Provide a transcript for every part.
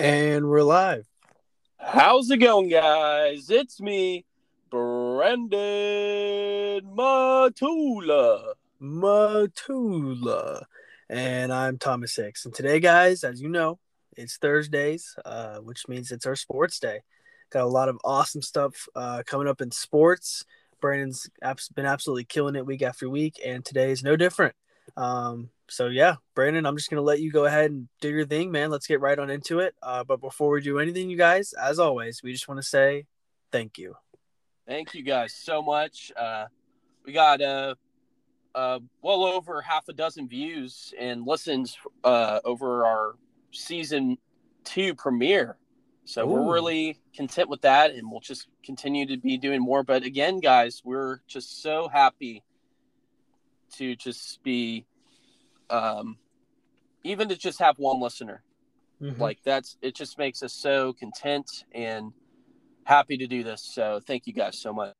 And we're live. How's it going, guys? It's me, Brendan Matula. Matula. And I'm Thomas Hicks. And today, guys, as you know, it's Thursdays, uh, which means it's our sports day. Got a lot of awesome stuff uh, coming up in sports. Brandon's been absolutely killing it week after week, and today is no different. Um, so yeah, Brandon, I'm just gonna let you go ahead and do your thing, man. Let's get right on into it. Uh, but before we do anything, you guys, as always, we just want to say thank you. Thank you guys so much. Uh, we got uh, uh, well over half a dozen views and listens uh, over our season two premiere. So Ooh. we're really content with that, and we'll just continue to be doing more. But again, guys, we're just so happy to just be um, even to just have one listener. Mm-hmm. Like that's it just makes us so content and happy to do this. So thank you guys so much.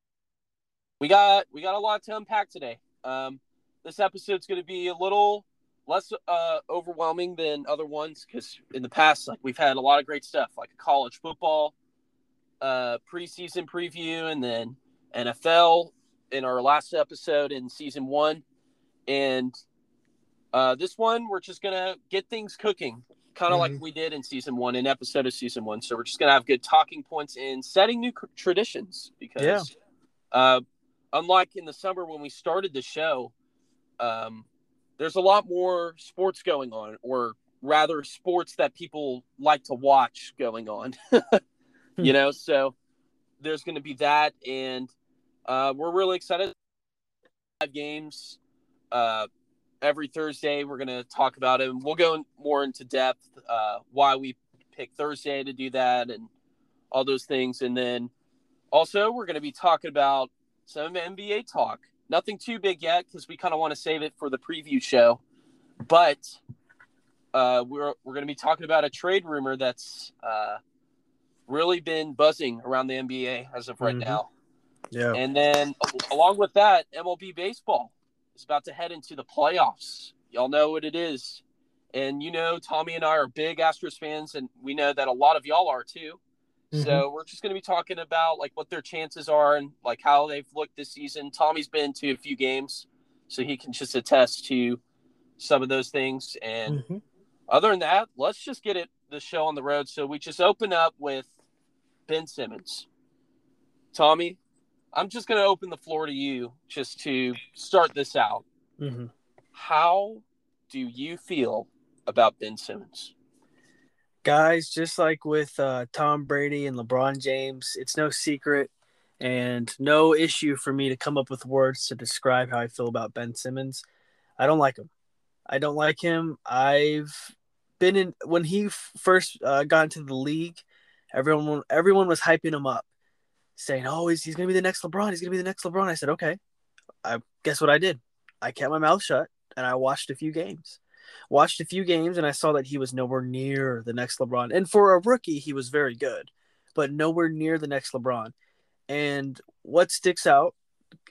We got we got a lot to unpack today. Um, this episode's going to be a little less uh, overwhelming than other ones because in the past, like we've had a lot of great stuff, like college football uh, preseason preview, and then NFL in our last episode in season one, and uh, this one, we're just gonna get things cooking, kind of mm-hmm. like we did in season one, in episode of season one. So we're just gonna have good talking points and setting new traditions because, yeah. uh, unlike in the summer when we started the show, um, there's a lot more sports going on, or rather, sports that people like to watch going on. you know, so there's going to be that, and uh, we're really excited. Five games. Uh, every Thursday we're going to talk about it. And we'll go more into depth uh, why we picked Thursday to do that and all those things. And then also we're going to be talking about some NBA talk. Nothing too big yet because we kind of want to save it for the preview show. But uh, we're we're going to be talking about a trade rumor that's uh, really been buzzing around the NBA as of right mm-hmm. now. Yeah. And then along with that, MLB baseball is about to head into the playoffs. Y'all know what it is. And you know, Tommy and I are big Astros fans, and we know that a lot of y'all are too. Mm-hmm. So we're just going to be talking about like what their chances are and like how they've looked this season. Tommy's been to a few games, so he can just attest to some of those things. And mm-hmm. other than that, let's just get it the show on the road. So we just open up with Ben Simmons. Tommy, I'm just going to open the floor to you just to start this out. Mm-hmm. How do you feel about Ben Simmons? Guys, just like with uh, Tom Brady and LeBron James, it's no secret and no issue for me to come up with words to describe how I feel about Ben Simmons. I don't like him. I don't like him. I've been in when he first uh, got into the league. Everyone, everyone was hyping him up saying, "Oh, he's, he's gonna be the next LeBron. He's gonna be the next LeBron." I said, "Okay." I guess what I did? I kept my mouth shut and I watched a few games. Watched a few games and I saw that he was nowhere near the next LeBron. And for a rookie, he was very good, but nowhere near the next LeBron. And what sticks out,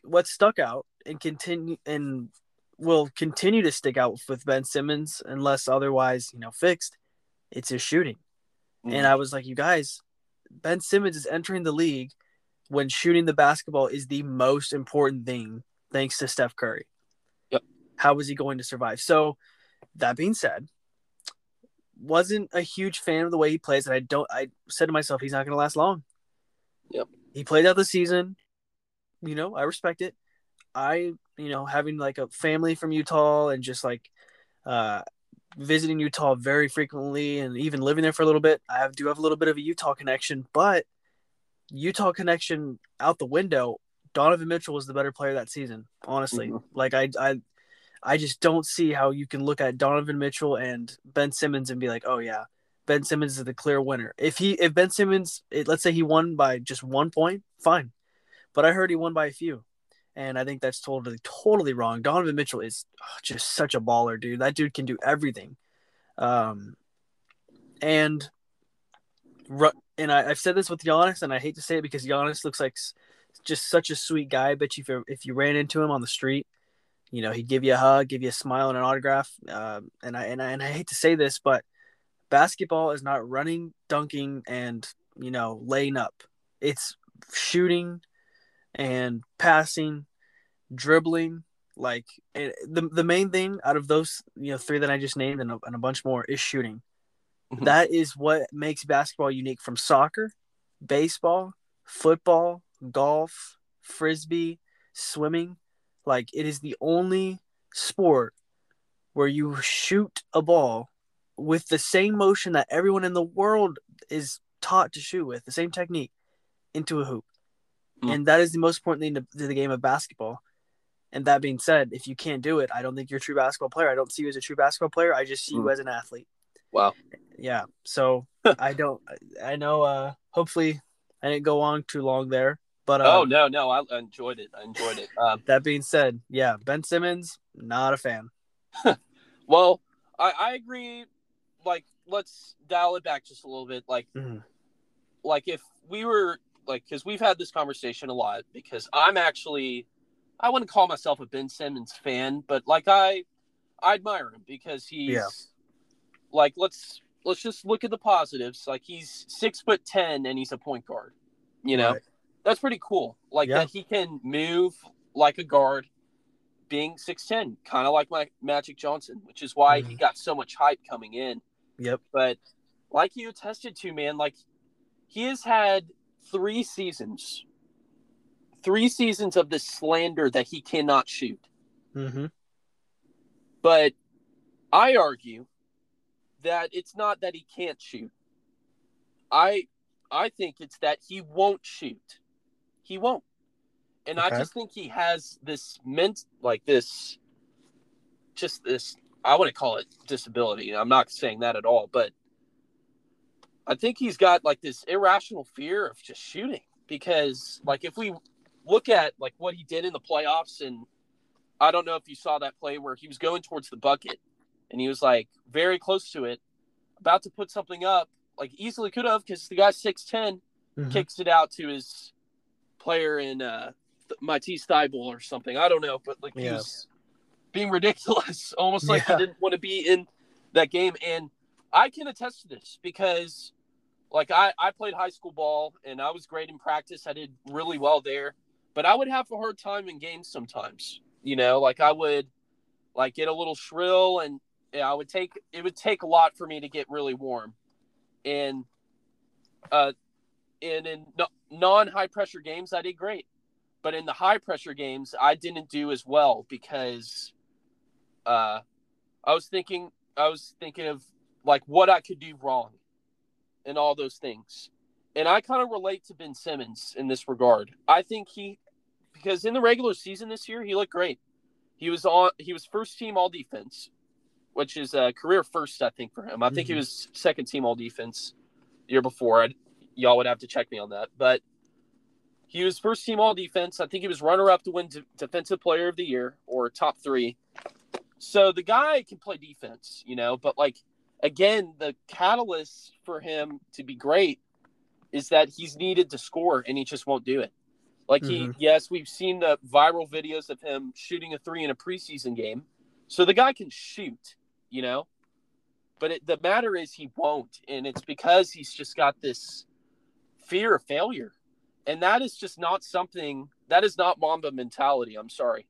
what stuck out, and continue and will continue to stick out with Ben Simmons unless otherwise, you know, fixed. It's his shooting. Mm. And I was like, you guys, Ben Simmons is entering the league when shooting the basketball is the most important thing, thanks to Steph Curry. Yep. How was he going to survive? So, that being said, wasn't a huge fan of the way he plays, and I don't. I said to myself, he's not going to last long. Yep. He played out the season. You know, I respect it. I, you know, having like a family from Utah and just like uh, visiting Utah very frequently and even living there for a little bit, I have, do have a little bit of a Utah connection, but Utah connection out the window. Donovan Mitchell was the better player that season, honestly. Mm-hmm. Like I, I, I just don't see how you can look at Donovan Mitchell and Ben Simmons and be like, oh yeah, Ben Simmons is the clear winner. If he, if Ben Simmons, it, let's say he won by just one point, fine. But I heard he won by a few, and I think that's totally, totally wrong. Donovan Mitchell is oh, just such a baller, dude. That dude can do everything. Um, and and I, have said this with Giannis, and I hate to say it because Giannis looks like just such a sweet guy. You if, you if you ran into him on the street, you know, he'd give you a hug, give you a smile and an autograph. Uh, and I and I and I hate to say this, but Basketball is not running, dunking, and you know laying up. It's shooting and passing, dribbling. Like it, the the main thing out of those you know three that I just named and a, and a bunch more is shooting. Mhm. That is what makes basketball unique from soccer, baseball, football, golf, frisbee, swimming. Like it is the only sport where you shoot a ball with the same motion that everyone in the world is taught to shoot with, the same technique into a hoop. Mm. And that is the most important thing to, to the game of basketball. And that being said, if you can't do it, I don't think you're a true basketball player. I don't see you as a true basketball player. I just see you Mm. as an athlete. Wow. Yeah. So I don't. I know. Uh, hopefully, I didn't go on too long there. But uh, oh no, no, I enjoyed it. I enjoyed it. Um, that being said, yeah, Ben Simmons, not a fan. well, I, I agree. Like, let's dial it back just a little bit. Like, Mhm. like if we were like, because we've had this conversation a lot. Because I'm actually, I wouldn't call myself a Ben Simmons fan, but like I, I admire him because he's Yeah. Like let's let's just look at the positives. Like he's six foot ten and he's a point guard. You know, Right. that's pretty cool. Like Yeah. that he can move like a guard, being six ten, kind of like my Magic Johnson, which is why he Mhm. got so much hype coming in. Yep. But like you attested to, man, like he has had three seasons, three seasons of this slander that he cannot shoot. Mm-hmm. But I argue that it's not that he can't shoot. I I think it's that he won't shoot. He won't. And I just think he has this ment like this just this I wouldn't call it disability. I'm not saying that at all, but I think he's got like this irrational fear of just shooting because like if we look at like what he did in the playoffs and I don't know if you saw that play where he was going towards the bucket and he was like very close to it, about to put something up, like easily could have because the guy's 6'10, Mhm. kicks it out to his player in uh, Matisse Thybulle or something. I don't know, but like he was being ridiculous, almost like Yeah. he didn't want to be in that game. And I can attest to this because, like, I, I played high school ball and I was great in practice. I did really well there, but I would have a hard time in games sometimes. You know, like I would like get a little shrill and yeah, I would take it would take a lot for me to get really warm. And uh and in non-high pressure games I did great. But in the high pressure games I didn't do as well because uh I was thinking I was thinking of like what I could do wrong and all those things. And I kind of relate to Ben Simmons in this regard. I think he because in the regular season this year he looked great. He was on he was first team all defense, which is a career first I think for him. I think he Mhm. was second team all defense the year before. I'd, y'all would have to check me on that, but he was first team all defense. I think he was runner up to win D- defensive player of the year or top 3. So the guy can play defense, you know, but like again, the catalyst for him to be great is that he's needed to score and he just won't do it. Like he, Mhm. yes, we've seen the viral videos of him shooting a three in a preseason game. So the guy can shoot, you know, but it, the matter is he won't. And it's because he's just got this fear of failure. And that is just not something that is not Mamba mentality. I'm sorry.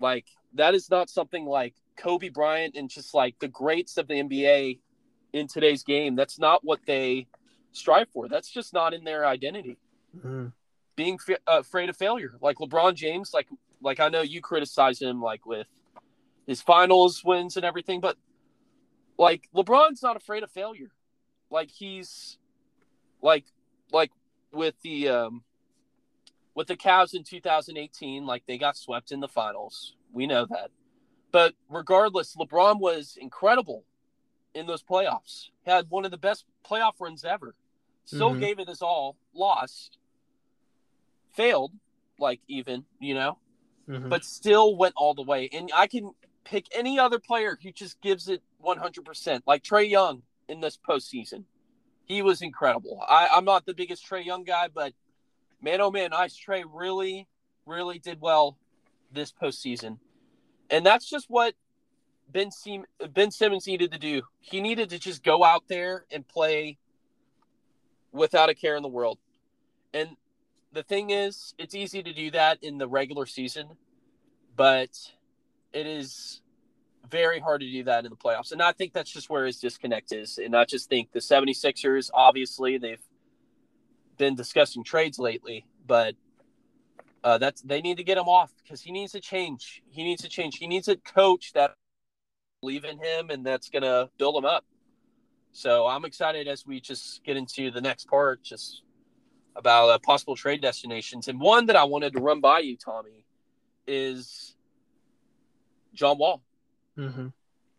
Like that is not something like Kobe Bryant and just like the greats of the NBA in today's game. That's not what they strive for. That's just not in their identity. Mhm. Being fa- uh, afraid of failure, like LeBron James, like like I know you criticize him like with his finals wins and everything, but like LeBron's not afraid of failure. Like he's like like with the um with the Cavs in 2018, like they got swept in the finals. We know that. But regardless, LeBron was incredible in those playoffs. He had one of the best playoff runs ever. Still Mhm. gave it his all, lost, failed, like even, you know, Mhm. but still went all the way. And I can pick any other player who just gives it 100%, like Trae Young in this postseason. He was incredible. I, I'm not the biggest Trae Young guy, but man, oh man, Ice Trae really, really did well this postseason. And that's just what Ben Sim- Ben Simmons needed to do. He needed to just go out there and play without a care in the world. And the thing is, it's easy to do that in the regular season, but it is very hard to do that in the playoffs. And I think that's just where his disconnect is. And I just think the 76ers, obviously, they've been discussing trades lately, but uh, that's they need to get him off because he needs to change. He needs to change. He needs a coach that believe in him and that's gonna build him up. So I'm excited as we just get into the next part, just about uh, possible trade destinations. And one that I wanted to run by you, Tommy, is John Wall. Mm-hmm.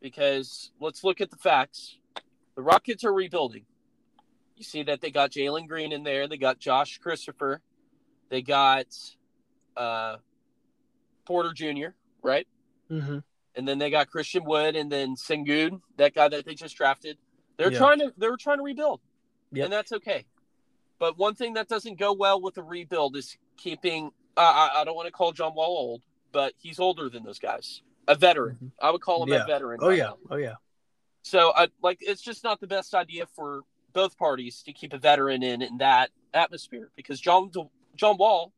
Because let's look at the facts. The Rockets are rebuilding. You see that they got Jalen Green in there. They got Josh Christopher. They got uh, Porter Jr., right? Mm-hmm. And then they got Christian Wood and then Sengun, that guy that they just drafted. They're Yeah. trying to they're trying to rebuild. Yep. And that's okay. But one thing that doesn't go well with a rebuild is keeping uh, I, I don't want to call John Wall old, but he's older than those guys. A veteran. Mhm. I would call him Yeah. a veteran. Oh right yeah. now. Oh yeah. So I like it's just not the best idea for both parties to keep a veteran in in that atmosphere because John John Wall,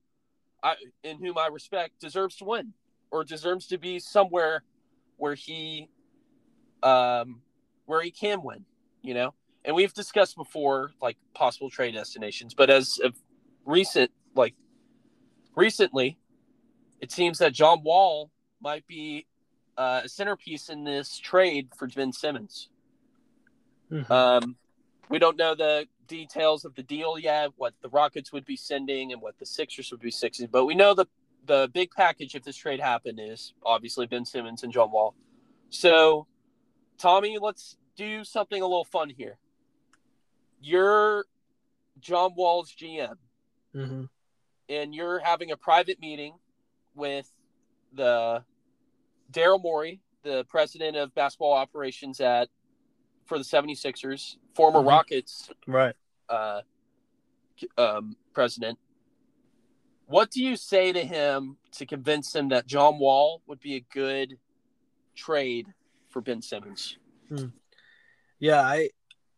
I in whom I respect, deserves to win or deserves to be somewhere where he um where he can win, you know. And we've discussed before like possible trade destinations, but as of recent like recently, it seems that John Wall might be uh, a centerpiece in this trade for Ben Simmons. Mhm. Um, we don't know the details of the deal yet, what the Rockets would be sending and what the Sixers would be sending, but we know the the big package if this trade happened is obviously Ben Simmons and John Wall. So, Tommy, let's do something a little fun here. You're John Wall's GM, Mhm. and you're having a private meeting with the Daryl Morey, the president of basketball operations at for the 76ers, former Mhm. Rockets Right. uh, um, president. What do you say to him to convince him that John Wall would be a good trade for Ben Simmons? Yeah, I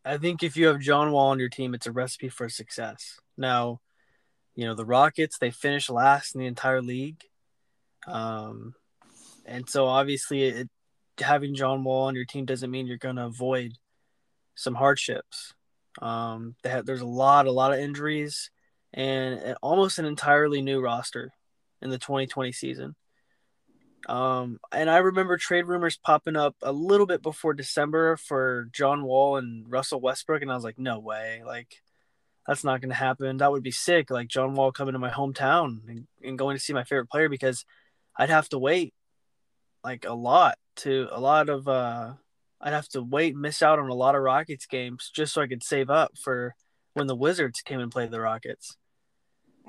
I think if you have John Wall on your team, it's a recipe for success. Now, you know, the Rockets, they finished last in the entire league. Um and so obviously it having John Wall on your team doesn't mean you're going to avoid some hardships. Um had, there's a lot a lot of injuries and almost an entirely new roster in the 2020 season. Um, and I remember trade rumors popping up a little bit before December for John Wall and Russell Westbrook, and I was like, no way, like that's not going to happen. That would be sick. Like John Wall coming to my hometown and, and going to see my favorite player because I'd have to wait like a lot to a lot of uh I'd have to wait miss out on a lot of Rockets games just so I could save up for when the Wizards came and played the Rockets.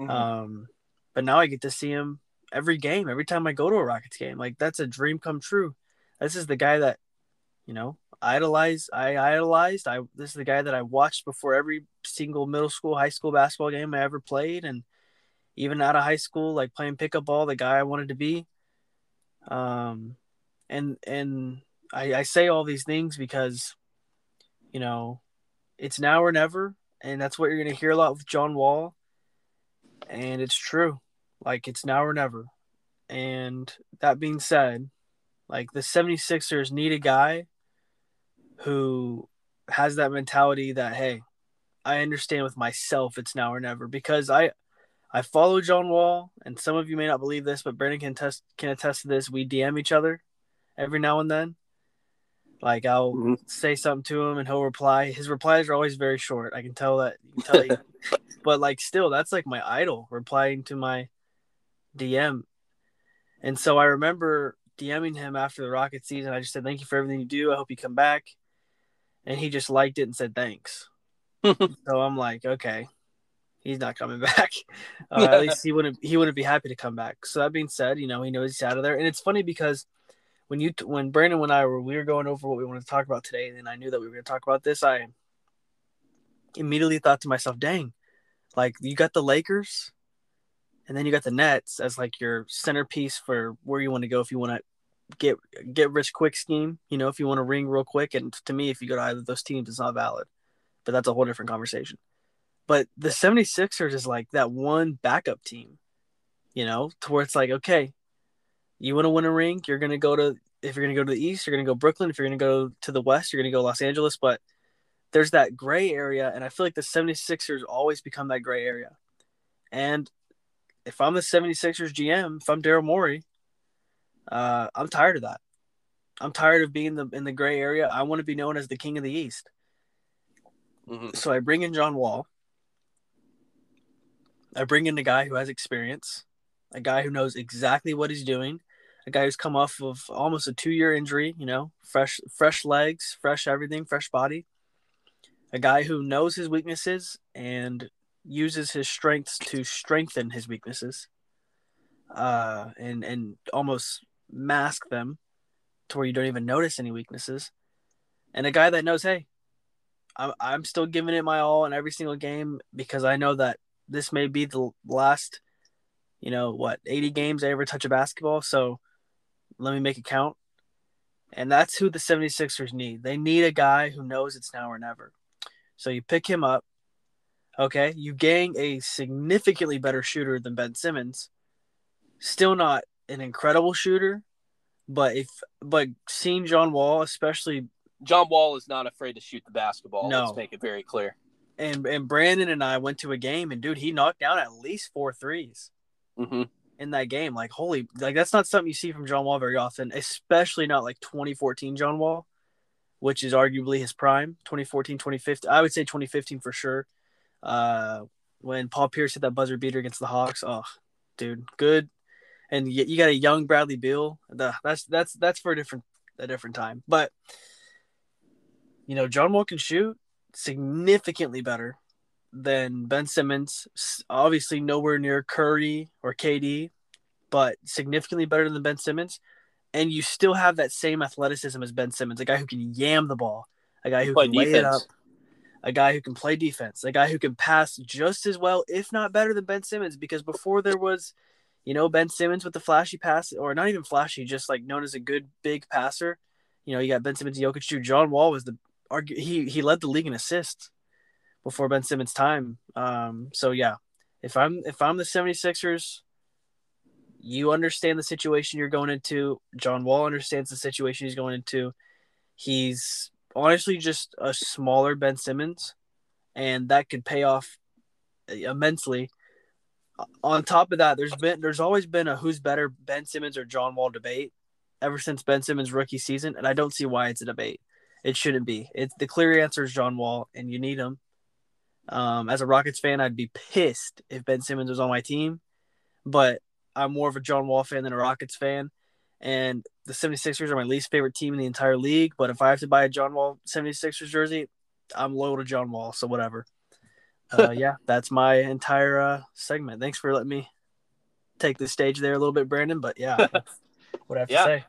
Um, but now I get to see him every game, every time I go to a Rockets game. Like that's a dream come true. This is the guy that, you know, idolized I idolized. I this is the guy that I watched before every single middle school, high school basketball game I ever played, and even out of high school, like playing pickup ball, the guy I wanted to be. Um, and and I, I say all these things because, you know, it's now or never, and that's what you're gonna hear a lot with John Wall and it's true. Like it's now or never. And that being said, like the 76ers need a guy who has that mentality that hey, I understand with myself it's now or never because I I follow John Wall and some of you may not believe this, but Brandon can test can attest to this. We DM each other every now and then. Like I'll Mhm. say something to him and he'll reply. His replies are always very short. I can tell that you can tell he but like still that's like my idol replying to my DM. And so I remember DMing him after the Rocket season. I just said, Thank you for everything you do. I hope you come back. And he just liked it and said thanks. so I'm like, okay, he's not coming back. Uh, at least he wouldn't he wouldn't be happy to come back. So that being said, you know, he knows he's out of there. And it's funny because when you when Brandon and I were we were going over what we wanted to talk about today, and I knew that we were going to talk about this, I immediately thought to myself, dang, like you got the Lakers and then you got the Nets as like your centerpiece for where you want to go if you want to get get rich quick scheme. You know, if you want to ring real quick, and to me, if you go to either of those teams, it's not valid. But that's a whole different conversation. But the 76ers is like that one backup team, you know, to where it's like, okay, you want to win a ring, you're gonna go to if you're gonna go to the east, you're gonna go Brooklyn. If you're gonna go to the west, you're gonna go Los Angeles. But there's that gray area, and I feel like the 76ers always become that gray area. And if I'm the 76ers GM, if I'm Daryl Morey, uh, I'm tired of that. I'm tired of being the in the gray area. I want to be known as the king of the East. Mm-hmm. So I bring in John Wall. I bring in a guy who has experience, a guy who knows exactly what he's doing, a guy who's come off of almost a two-year injury. You know, fresh, fresh legs, fresh everything, fresh body. A guy who knows his weaknesses and uses his strengths to strengthen his weaknesses, uh, and and almost mask them to where you don't even notice any weaknesses. And a guy that knows, hey, I'm I'm still giving it my all in every single game because I know that this may be the last, you know, what 80 games I ever touch a basketball. So let me make it count. And that's who the 76ers need. They need a guy who knows it's now or never. So you pick him up. Okay, you gang a significantly better shooter than Ben Simmons. Still not an incredible shooter, but if but seeing John Wall, especially John Wall is not afraid to shoot the basketball. No. Let's make it very clear. And and Brandon and I went to a game, and dude, he knocked down at least four threes mm-hmm. in that game. Like holy, like that's not something you see from John Wall very often, especially not like 2014 John Wall, which is arguably his prime. 2014, 2015, I would say 2015 for sure. Uh, when Paul Pierce hit that buzzer beater against the Hawks, oh, dude, good. And you, you got a young Bradley Beal. That's that's that's for a different a different time, but you know, John Wall can shoot significantly better than Ben Simmons. Obviously, nowhere near Curry or KD, but significantly better than Ben Simmons. And you still have that same athleticism as Ben Simmons, a guy who can yam the ball, a guy who play can defense. lay it up, a guy who can play defense, a guy who can pass just as well, if not better than Ben Simmons. Because before there was, you know, Ben Simmons with the flashy pass, or not even flashy, just like known as a good big passer. You know, you got Ben Simmons, Jokic, John Wall was the he he led the league in assists before Ben Simmons' time. Um, so yeah, if I'm if I'm the 76ers, you understand the situation you're going into. John Wall understands the situation he's going into. He's honestly just a smaller Ben Simmons, and that could pay off immensely. On top of that, there's been there's always been a who's better Ben Simmons or John Wall debate ever since Ben Simmons' rookie season, and I don't see why it's a debate. It shouldn't be. It's the clear answer is John Wall, and you need him. Um, as a Rockets fan, I'd be pissed if Ben Simmons was on my team, but I'm more of a John Wall fan than a Rockets fan. And the 76ers are my least favorite team in the entire league. But if I have to buy a John Wall 76ers jersey, I'm loyal to John Wall. So whatever. Uh, yeah, that's my entire uh, segment. Thanks for letting me take the stage there a little bit, Brandon. But yeah, what I have yeah. to say.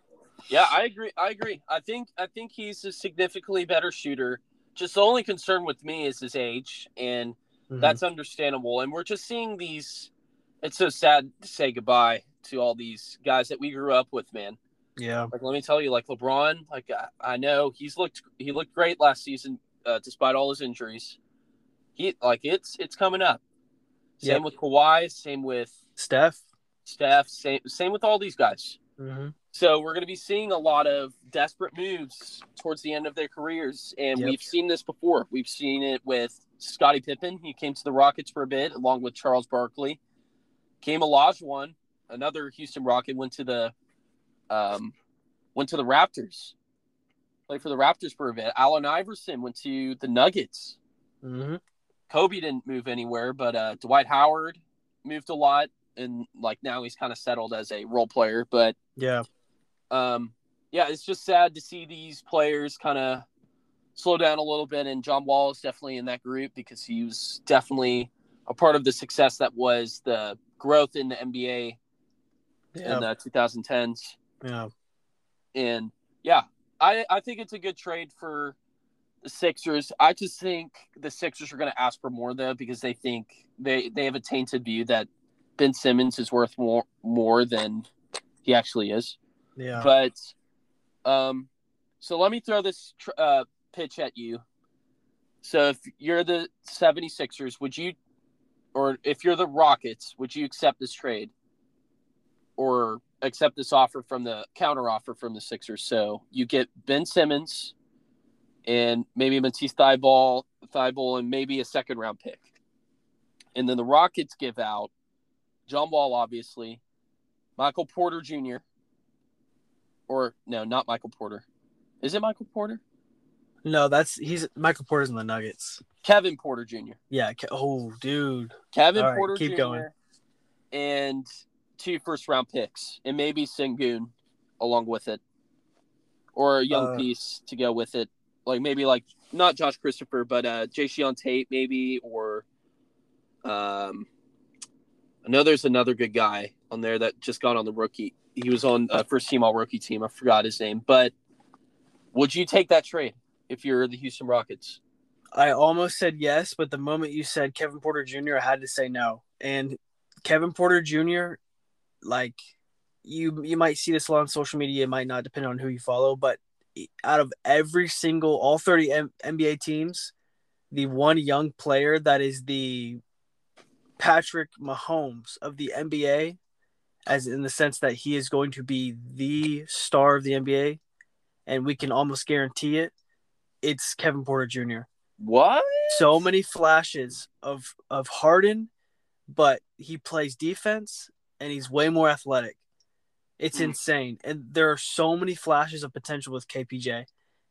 Yeah, I agree. I agree. I think I think he's a significantly better shooter. Just the only concern with me is his age, and mm-hmm. that's understandable. And we're just seeing these. It's so sad to say goodbye to all these guys that we grew up with, man. Yeah. Like let me tell you, like LeBron, like I, I know he's looked he looked great last season, uh, despite all his injuries. He like it's it's coming up. Same yep. with Kawhi. Same with Steph. Steph. Same same with all these guys. Mm-hmm. So we're going to be seeing a lot of desperate moves towards the end of their careers, and yep. we've seen this before. We've seen it with Scottie Pippen. He came to the Rockets for a bit, along with Charles Barkley. Hakeem Olajuwon, another Houston Rocket, went to the um, went to the Raptors. Played for the Raptors for a bit. Allen Iverson went to the Nuggets. Mm-hmm. Kobe didn't move anywhere, but uh, Dwight Howard moved a lot and like now he's kind of settled as a role player. But yeah, um, yeah, it's just sad to see these players kind of slow down a little bit. And John Wall is definitely in that group because he was definitely a part of the success that was the growth in the NBA yeah. in the 2010s. Yeah, and yeah, I I think it's a good trade for the Sixers. I just think the Sixers are going to ask for more though because they think they they have a tainted view that Ben Simmons is worth more more than he actually is. Yeah. But um, so let me throw this tr- uh, pitch at you. So if you're the 76ers, would you, or if you're the Rockets, would you accept this trade? Or accept this offer from the counter offer from the Sixers? So you get Ben Simmons and maybe Matisse Thybulle, Thibault, and maybe a second round pick. And then the Rockets give out John Wall, obviously, Michael Porter Jr., or no, not Michael Porter. Is it Michael Porter? No, that's he's Michael Porter's in the Nuggets. Kevin Porter Jr. Yeah. Ke- Oh, dude. Kevin right, Porter keep Jr. going. and two first round picks, and maybe Sengun along with it, or a young Uh, piece to go with it, like maybe like not Josh Christopher, but uh, Jae'Sean Tate maybe, or um, I know there's another good guy on there that just got on the rookie. He was on uh, first team all rookie team. I forgot his name, but would you take that trade if you're the Houston Rockets? I almost said yes, but the moment you said Kevin Porter Jr., I had to say no. And Kevin Porter Jr., like you, you might see this a lot on social media. It might not, depend on who you follow. But out of every single, all thirty M- NBA teams, the one young player that is the Patrick Mahomes of the NBA, as in the sense that he is going to be the star of the NBA, and we can almost guarantee it. It's Kevin Porter Jr What? so many flashes of of Harden, but he plays defense and he's way more athletic. It's Hmm. insane, and there are so many flashes of potential with KPJ,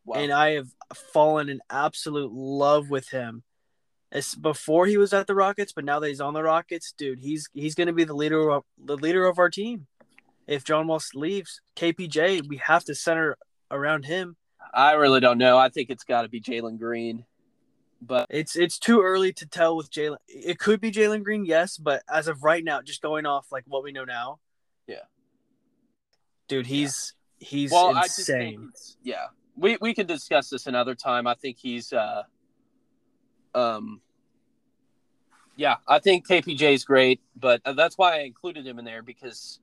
Wow. and I have fallen in absolute love with him. As before he was at the Rockets, but now that he's on the Rockets, dude, he's he's going to be the leader of the leader of our team. If John Wall leaves, KPJ, we have to center around him. I really don't know. I think it's got to be Jalen Green, but It's it's too early to tell with Jalen. It could be Jalen Green, yes, but as of right now, just going off like what we know now, Yeah. dude, he's he's well, I just think insane. yeah, we we can discuss this another time. I think he's, uh, um, yeah, I think KPJ is great, but that's why I included him in there because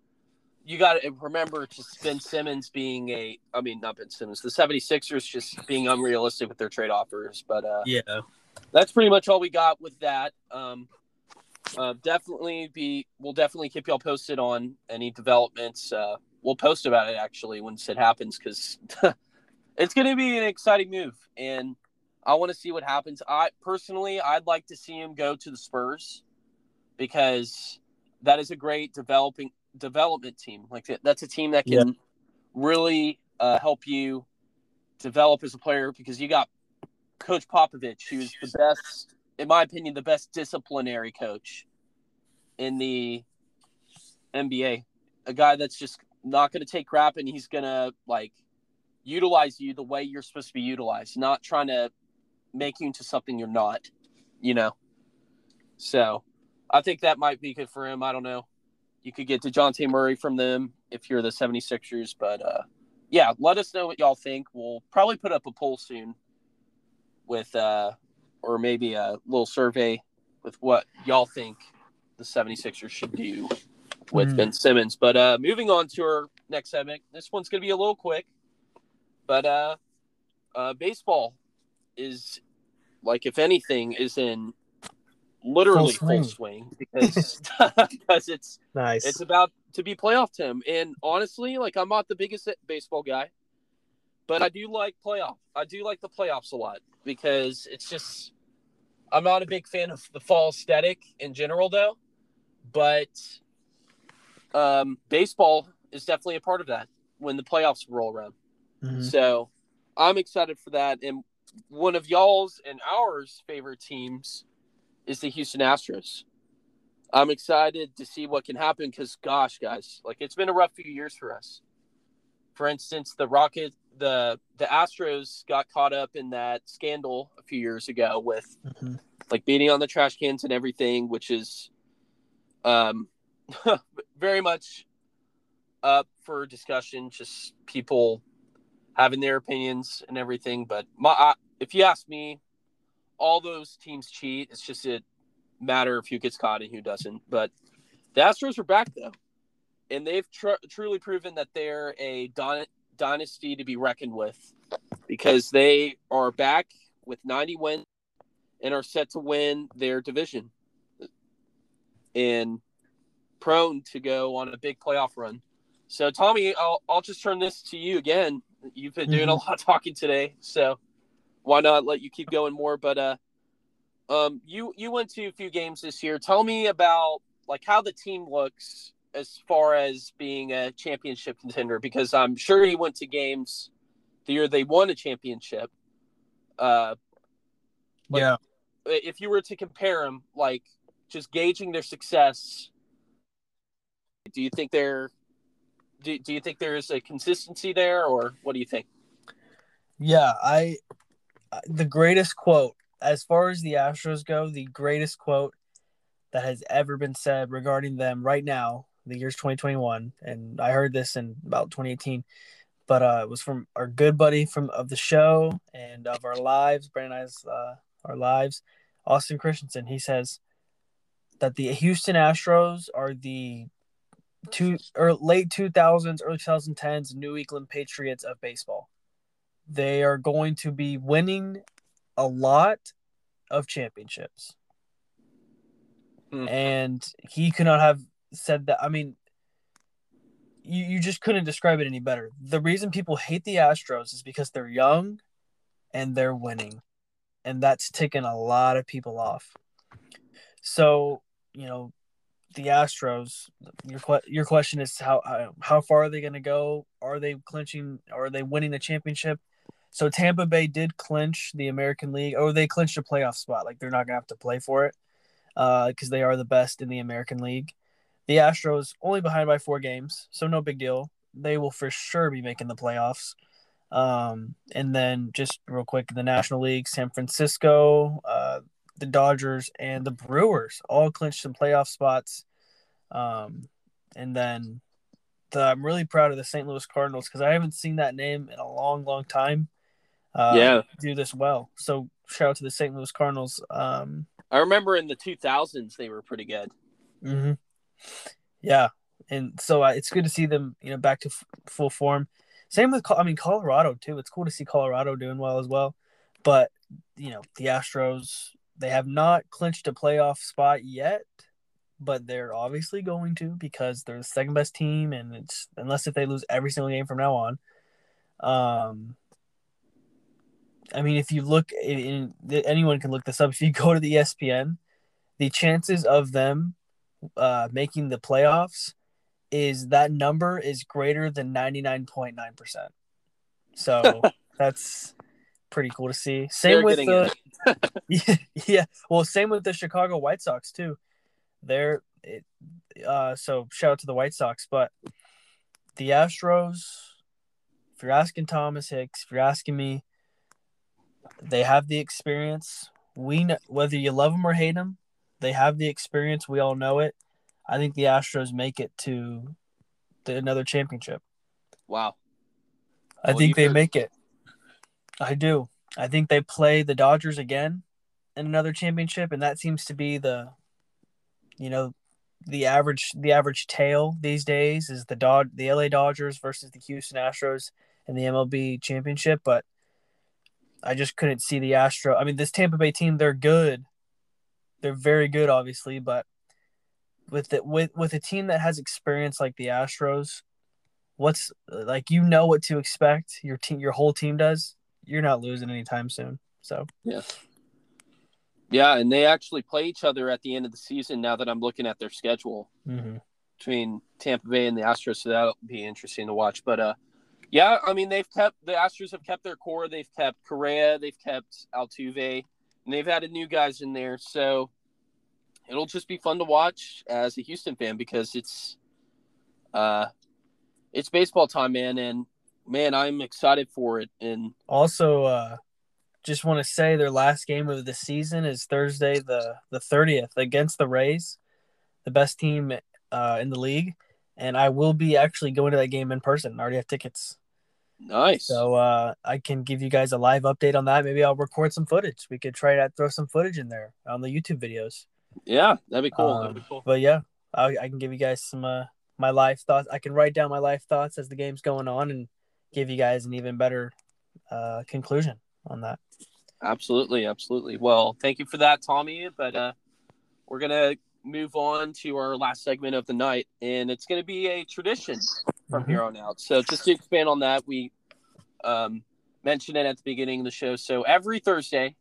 you got to remember just Ben Simmons being a, I mean, not Ben Simmons, the 76ers just being unrealistic with their trade offers, but uh, yeah, that's pretty much all we got with that. Um, uh, definitely be we'll definitely keep y'all posted on any developments. Uh, we'll post about it actually once it happens because it's going to be an exciting move, and I want to see what happens. I personally, I'd like to see him go to the Spurs because that is a great developing development team. Like that's a team that can really uh, help you develop as a player because you got Coach Popovich, who's the best, in my opinion, the best disciplinary coach in the NBA. A guy that's just not going to take crap and he's going to like utilize you the way you're supposed to be utilized, not trying to make you into something you're not, you know? So I think that might be good for him. I don't know. You could get DeJounte Murray from them if you're the 76ers, but uh, yeah, let us know what y'all think. We'll probably put up a poll soon with uh or maybe a little survey with what y'all think the 76ers should do with Hmm. Ben Simmons. But uh moving on to our next segment. This one's going to be a little quick. But uh uh baseball is like if anything is in literally Full full swing. swing, because because it's nice. it's about to be playoff time. And honestly, like I'm not the biggest baseball guy, but I do like playoff. I do like the playoffs a lot because it's just I'm not a big fan of the fall aesthetic in general though. But um baseball is definitely a part of that when the playoffs roll around. Mhm. So I'm excited for that. And one of y'all's and ours favorite teams is the Houston Astros. I'm excited to see what can happen because, gosh, guys, like it's been a rough few years for us. For instance, the Rocket, the the Astros got caught up in that scandal a few years ago with Mhm. like beating on the trash cans and everything, which is um very much up for discussion. Just people having their opinions and everything. But my, I, if you ask me, all those teams cheat. It's just a matter of who gets caught and who doesn't. But the Astros are back though, and they've tr- truly proven that they're a don- dynasty to be reckoned with because they are back with 90 wins and are set to win their division and prone to go on a big playoff run. So, Tommy, I'll, I'll just turn this to you again. You've been doing mm-hmm. a lot of talking today, so why not let you keep going more? But uh, um, you you went to a few games this year. Tell me about like how the team looks as far as being a championship contender, because I'm sure you went to games the year they won a championship. Uh, yeah. If you were to compare them, like just gauging their success, do you think they're do, do you think there's a consistency there or what do you think? Yeah, I the greatest quote as far as the Astros go, the greatest quote that has ever been said regarding them right now, the year's 2021, and I heard this in about 2018, but uh, it was from our good buddy from of the show and of our lives, Brandon and I's uh, our lives, Austin Christensen. He says that the Houston Astros are the two or late 2000s, early 2010s New England Patriots of baseball. They are going to be winning a lot of championships. Hmm. And he could not have said that. I mean, you, you just couldn't describe it any better. The reason people hate the Astros is because they're young and they're winning. And that's taken a lot of people off. So, you know, the Astros, your your question is how how far are they going to go? Are they clinching? Are they winning the championship? So Tampa Bay did clinch the American League, or they clinched a playoff spot. Like they're not gonna have to play for it because uh, they are the best in the American League. The Astros only behind by four games, so no big deal. They will for sure be making the playoffs. Um, and then just real quick, the National League, San Francisco, uh, the Dodgers, and the Brewers all clinched some playoff spots. Um, and then the, I'm really proud of the St. Louis Cardinals because I haven't seen that name in a long, long time uh, yeah. do this well. So shout out to the St. Louis Cardinals. Um, I remember in the 2000s they were pretty good. Mm-hmm. Yeah, and so uh, it's good to see them, you know, back to f- full form. Same with, I mean, Colorado too. It's cool to see Colorado doing well as well. But you know, the Astros they have not clinched a playoff spot yet, but they're obviously going to because they're the second best team, and it's unless if they lose every single game from now on. Um, I mean, if you look, in, in, anyone can look this up. If you go to the ESPN, the chances of them uh, making the playoffs is that number is greater than ninety nine point nine percent. So that's pretty cool to see. Same They're with the yeah, yeah, well, same with the Chicago White Sox too. They're it, uh, so shout out to the White Sox, but the Astros. If you're asking Thomas Hicks, if you're asking me, they have the experience. We know, whether you love them or hate them, they have the experience. We all know it. I think the Astros make it to the, another championship. Wow. I well, think they heard. make it. I do. I think they play the Dodgers again in another championship, and that seems to be the, you know, the average the average tale these days is the Dod the LA Dodgers versus the Houston Astros in the MLB championship. But I just couldn't see the Astro. I mean, this Tampa Bay team, they're good. They're very good, obviously, but with it with with a team that has experience like the Astros, what's like you know what to expect. Your team, your whole team does. You're not losing anytime soon. So yeah, yeah, and they actually play each other at the end of the season. Now that I'm looking at their schedule mm-hmm. between Tampa Bay and the Astros, so that'll be interesting to watch. But uh, yeah, I mean they've kept the Astros have kept their core. They've kept Correa, they've kept Altuve, and they've added new guys in there. So it'll just be fun to watch as a Houston fan because it's uh it's baseball time, man, and man, I'm excited for it. And also, uh just want to say their last game of the season is Thursday the the 30th against the Rays, the best team uh, in the league and I will be actually going to that game in person. I already have tickets. Nice. So uh, I can give you guys a live update on that. Maybe I'll record some footage. We could try to throw some footage in there on the YouTube videos. Yeah, that'd be cool. Um, that'd be cool. But yeah, I, I, can give you guys some uh, my life thoughts. I can write down my life thoughts as the game's going on and give you guys an even better uh, conclusion on that. Absolutely, absolutely. Well, thank you for that, Tommy. But uh, we're gonna move on to our last segment of the night, and it's gonna be a tradition from mm-hmm. here on out. So, just to expand on that, we um, mentioned it at the beginning of the show. So every Thursday,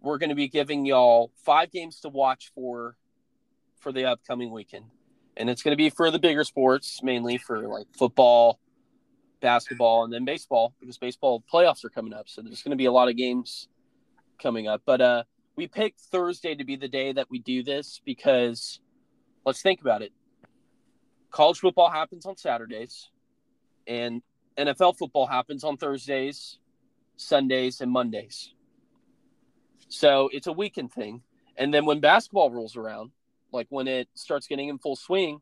we're going to be giving y'all five games to watch for for the upcoming weekend, and it's going to be for the bigger sports, mainly for like football, basketball, and then baseball because baseball playoffs are coming up. So there's going to be a lot of games coming up. But uh, we picked Thursday to be the day that we do this because let's think about it. College football happens on Saturdays, and NFL football happens on Thursdays, Sundays, and Mondays. So it's a weekend thing. And then when basketball rolls around, like when it starts getting in full swing,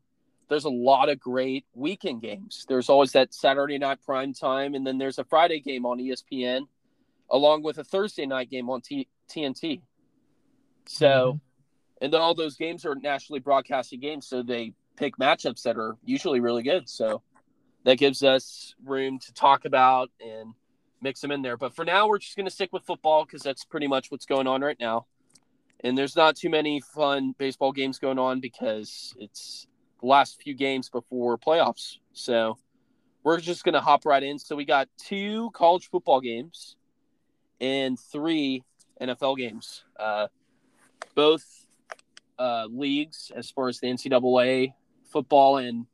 there's a lot of great weekend games. There's always that Saturday night prime time, and then there's a Friday game on ESPN, along with a Thursday night game on T- TNT. So, mm-hmm. and then all those games are nationally broadcasted games, so they pick matchups that are usually really good. So that gives us room to talk about and mix them in there. But for now, we're just going to stick with football because that's pretty much what's going on right now. And there's not too many fun baseball games going on because it's last few games before playoffs. So we're just going to hop right in. So we got two college football games and three NFL games. Uh, both uh, leagues, as far as the NCAA football and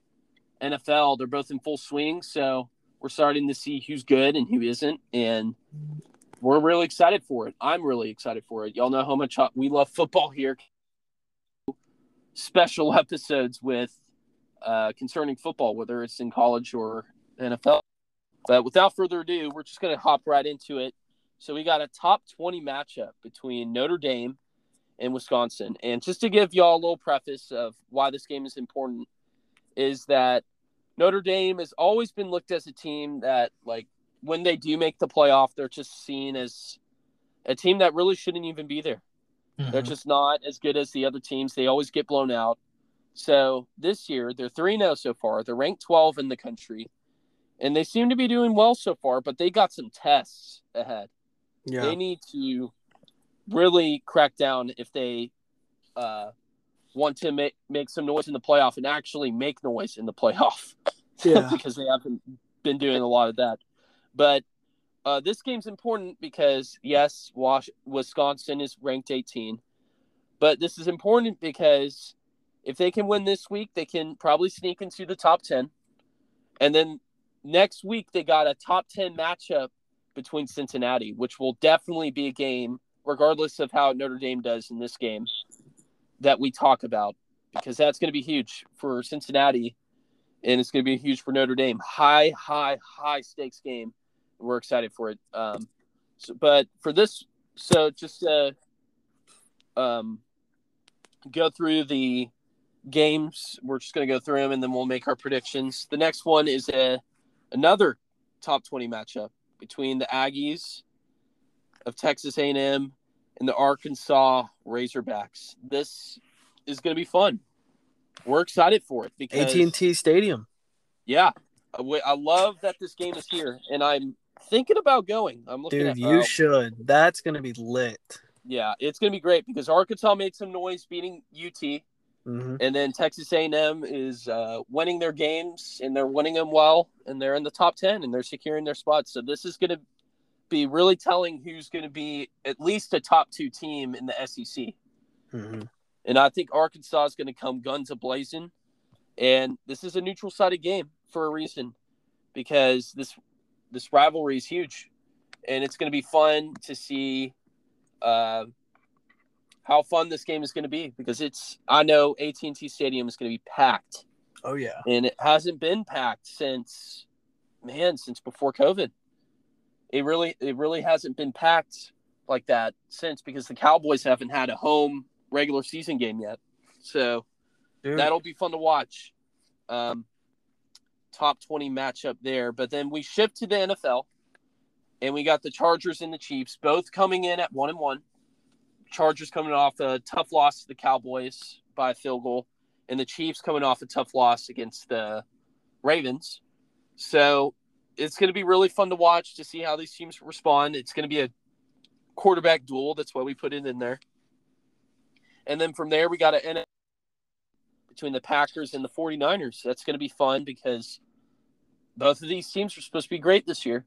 NFL, they're both in full swing. So we're starting to see who's good and who isn't. And we're really excited for it. I'm really excited for it. Y'all know how much we love football here. Special episodes with uh, concerning football, whether it's in college or NFL. But without further ado, we're just going to hop right into it. So we got a top 20 matchup between Notre Dame and Wisconsin. And just to give y'all a little preface of why this game is important, is that Notre Dame has always been looked as a team that, like, when they do make the playoff, they're just seen as a team that really shouldn't even be there. Mm-hmm. They're just not as good as the other teams. They always get blown out. So this year, they're 3 0 so far. They're ranked 12 in the country. And they seem to be doing well so far, but they got some tests ahead. Yeah. They need to really crack down if they uh, want to make make some noise in the playoff and actually make noise in the playoff. Yeah. because they haven't been doing a lot of that. But uh, this game's important because yes, Was- Wisconsin is ranked 18, but this is important because if they can win this week, they can probably sneak into the top 10. And then next week they got a top 10 matchup between Cincinnati, which will definitely be a game, regardless of how Notre Dame does in this game that we talk about because that's going to be huge for Cincinnati and it's going to be huge for Notre Dame. High, high, high stakes game. We're excited for it. Um, so, but for this, so just to um, go through the games, we're just going to go through them and then we'll make our predictions. The next one is a another top 20 matchup between the Aggies of Texas A&M and the Arkansas Razorbacks. This is going to be fun. We're excited for it because AT&T Stadium. Yeah, I love that this game is here, and I'm thinking about going. I'm looking. Dude, at, you uh, should. That's going to be lit. Yeah, it's going to be great because Arkansas made some noise beating UT, mm-hmm. and then Texas A&M is uh, winning their games and they're winning them well, and they're in the top ten and they're securing their spots. So this is going to be really telling who's going to be at least a top two team in the SEC. Mm-hmm. And I think Arkansas is going to come guns a blazing. And this is a neutral sided game for a reason because this this rivalry is huge. And it's going to be fun to see uh, how fun this game is going to be because it's I know AT&T Stadium is going to be packed. Oh yeah. And it hasn't been packed since man, since before COVID it really it really hasn't been packed like that since because the Cowboys haven't had a home regular season game yet. So Dude. that'll be fun to watch. Um, top 20 matchup there. But then we shift to the NFL and we got the Chargers and the Chiefs both coming in at one and one. Chargers coming off a tough loss to the Cowboys by a field goal. and the Chiefs coming off a tough loss against the Ravens. So it's going to be really fun to watch to see how these teams respond. It's going to be a quarterback duel. That's why we put it in there. And then from there, we got an between the Packers and the 49ers. That's going to be fun because both of these teams are supposed to be great this year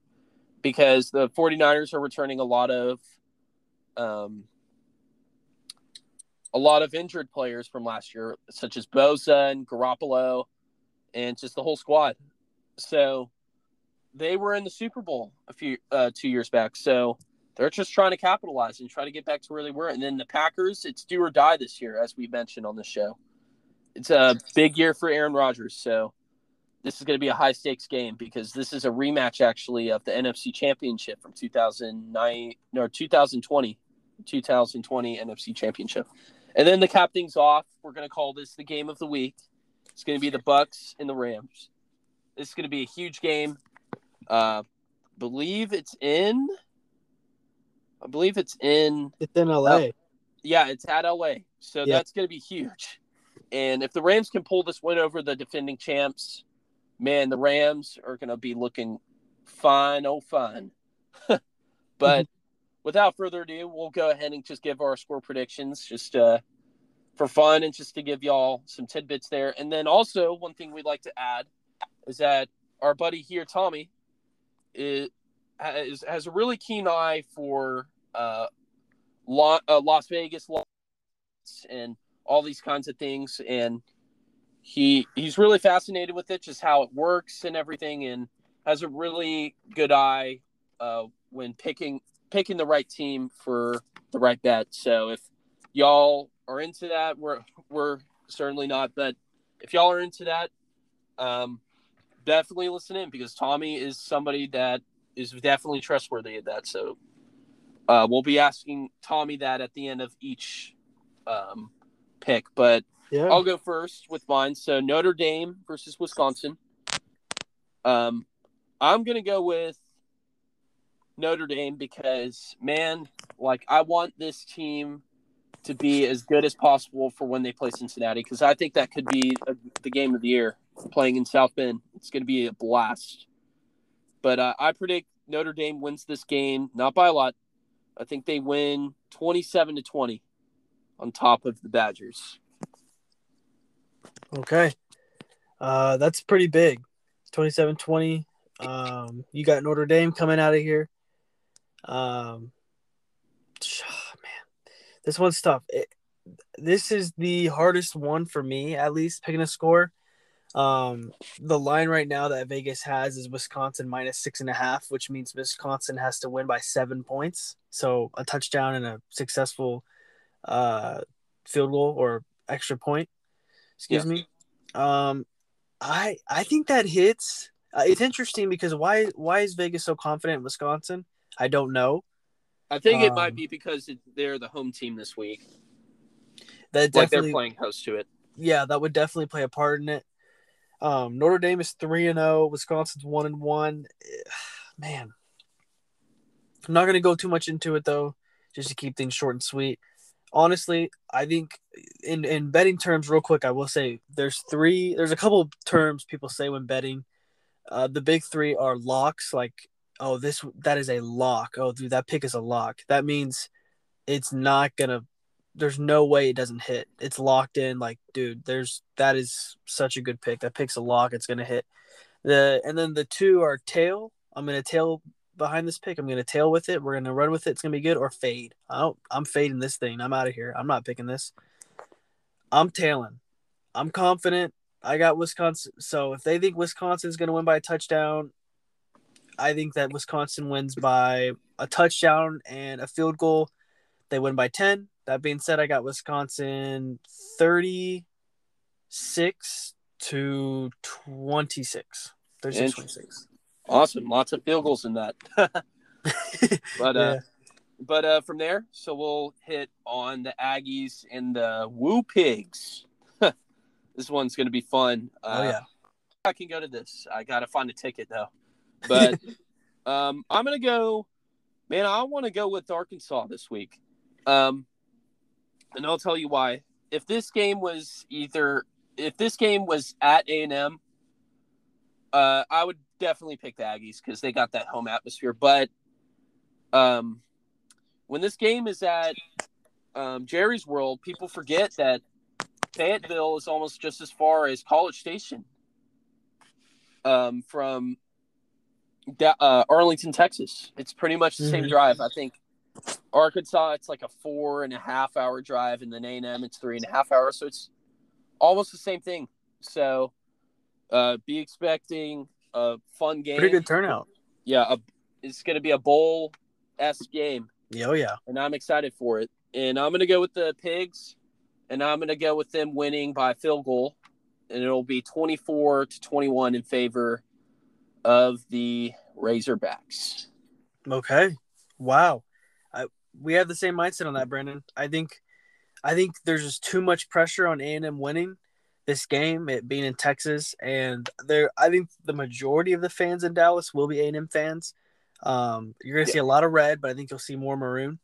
because the 49ers are returning a lot of um, a lot of injured players from last year, such as Bosa and Garoppolo, and just the whole squad. So they were in the Super Bowl a few uh, two years back. So they're just trying to capitalize and try to get back to where they were. And then the Packers, it's do or die this year, as we mentioned on the show. It's a big year for Aaron Rodgers. So this is going to be a high stakes game because this is a rematch actually of the NFC Championship from 2009 or 2020, 2020 NFC Championship. And then to cap things off, we're going to call this the game of the week. It's going to be the Bucks and the Rams. This is going to be a huge game. Uh, believe it's in. I believe it's in. It's in LA. Uh, yeah, it's at LA. So yeah. that's going to be huge. And if the Rams can pull this win over the defending champs, man, the Rams are going to be looking fine, oh fine. but mm-hmm. without further ado, we'll go ahead and just give our score predictions, just uh, for fun and just to give y'all some tidbits there. And then also one thing we'd like to add is that our buddy here, Tommy, is, has, has a really keen eye for uh, uh, Las Vegas and all these kinds of things, and he he's really fascinated with it, just how it works and everything, and has a really good eye uh, when picking picking the right team for the right bet. So if y'all are into that, we're we're certainly not, but if y'all are into that, um, definitely listen in because Tommy is somebody that is definitely trustworthy at that. So uh, we'll be asking Tommy that at the end of each um, pick, but yeah. I'll go first with mine. So Notre Dame versus Wisconsin. Um, I'm gonna go with Notre Dame because man, like I want this team to be as good as possible for when they play Cincinnati because I think that could be a, the game of the year playing in South Bend. It's going to be a blast. But uh, I predict Notre Dame wins this game, not by a lot. I think they win 27 to 20 on top of the Badgers. Okay. Uh, that's pretty big. 27 20. Um, you got Notre Dame coming out of here. Um, oh, man, this one's tough. It, this is the hardest one for me, at least, picking a score. Um, the line right now that Vegas has is Wisconsin minus six and a half, which means Wisconsin has to win by seven points. So a touchdown and a successful uh, field goal or extra point. Excuse yeah. me. Um, I I think that hits. Uh, it's interesting because why why is Vegas so confident in Wisconsin? I don't know. I think it might um, be because it, they're the home team this week. That like they're playing host to it. Yeah, that would definitely play a part in it. Um, Notre Dame is three and zero. Oh, Wisconsin's one and one. Man, I'm not gonna go too much into it though, just to keep things short and sweet honestly, I think in in betting terms, real quick, I will say there's three. There's a couple terms people say when betting. Uh, the big three are locks. Like, oh, this that is a lock. Oh, dude, that pick is a lock. That means it's not gonna. There's no way it doesn't hit. It's locked in. Like, dude, there's that is such a good pick. That pick's a lock. It's gonna hit. The and then the two are tail. I'm gonna tail behind this pick. I'm going to tail with it. We're going to run with it. It's going to be good or fade. I I'm fading this thing. I'm out of here. I'm not picking this. I'm tailing. I'm confident. I got Wisconsin. So if they think Wisconsin's going to win by a touchdown, I think that Wisconsin wins by a touchdown and a field goal. They win by 10. That being said, I got Wisconsin 36 to 26. 36 26. Awesome. Lots of field goals in that. but uh, yeah. uh but uh from there, so we'll hit on the Aggies and the Woo Pigs. this one's gonna be fun. Uh, oh yeah. I can go to this. I gotta find a ticket though. But um I'm gonna go man, I wanna go with Arkansas this week. Um and I'll tell you why. If this game was either if this game was at A and M, uh, I would definitely pick the Aggies because they got that home atmosphere. But um, when this game is at um, Jerry's World, people forget that Fayetteville is almost just as far as College Station um, from uh, Arlington, Texas. It's pretty much the same Mhm. drive. I think Arkansas, it's like a four and a half hour drive, and then A and M, it's three and a half hours. So it's almost the same thing. So uh, be expecting a fun game. Pretty good turnout. Yeah, a, it's going to be a bowl s game, Yeah, oh yeah. and I'm excited for it. And I'm going to go with the Pigs, and I'm going to go with them winning by field goal, and it'll be 24 to 21 in favor of the Razorbacks. Okay. Wow. I we have the same mindset on that, Brandon. I think I think there's just too much pressure on A and M winning this game, it being in Texas, and there I think the majority of the fans in Dallas will be A and M fans. Um, you're gonna see a lot of red, but I think you'll see more maroon.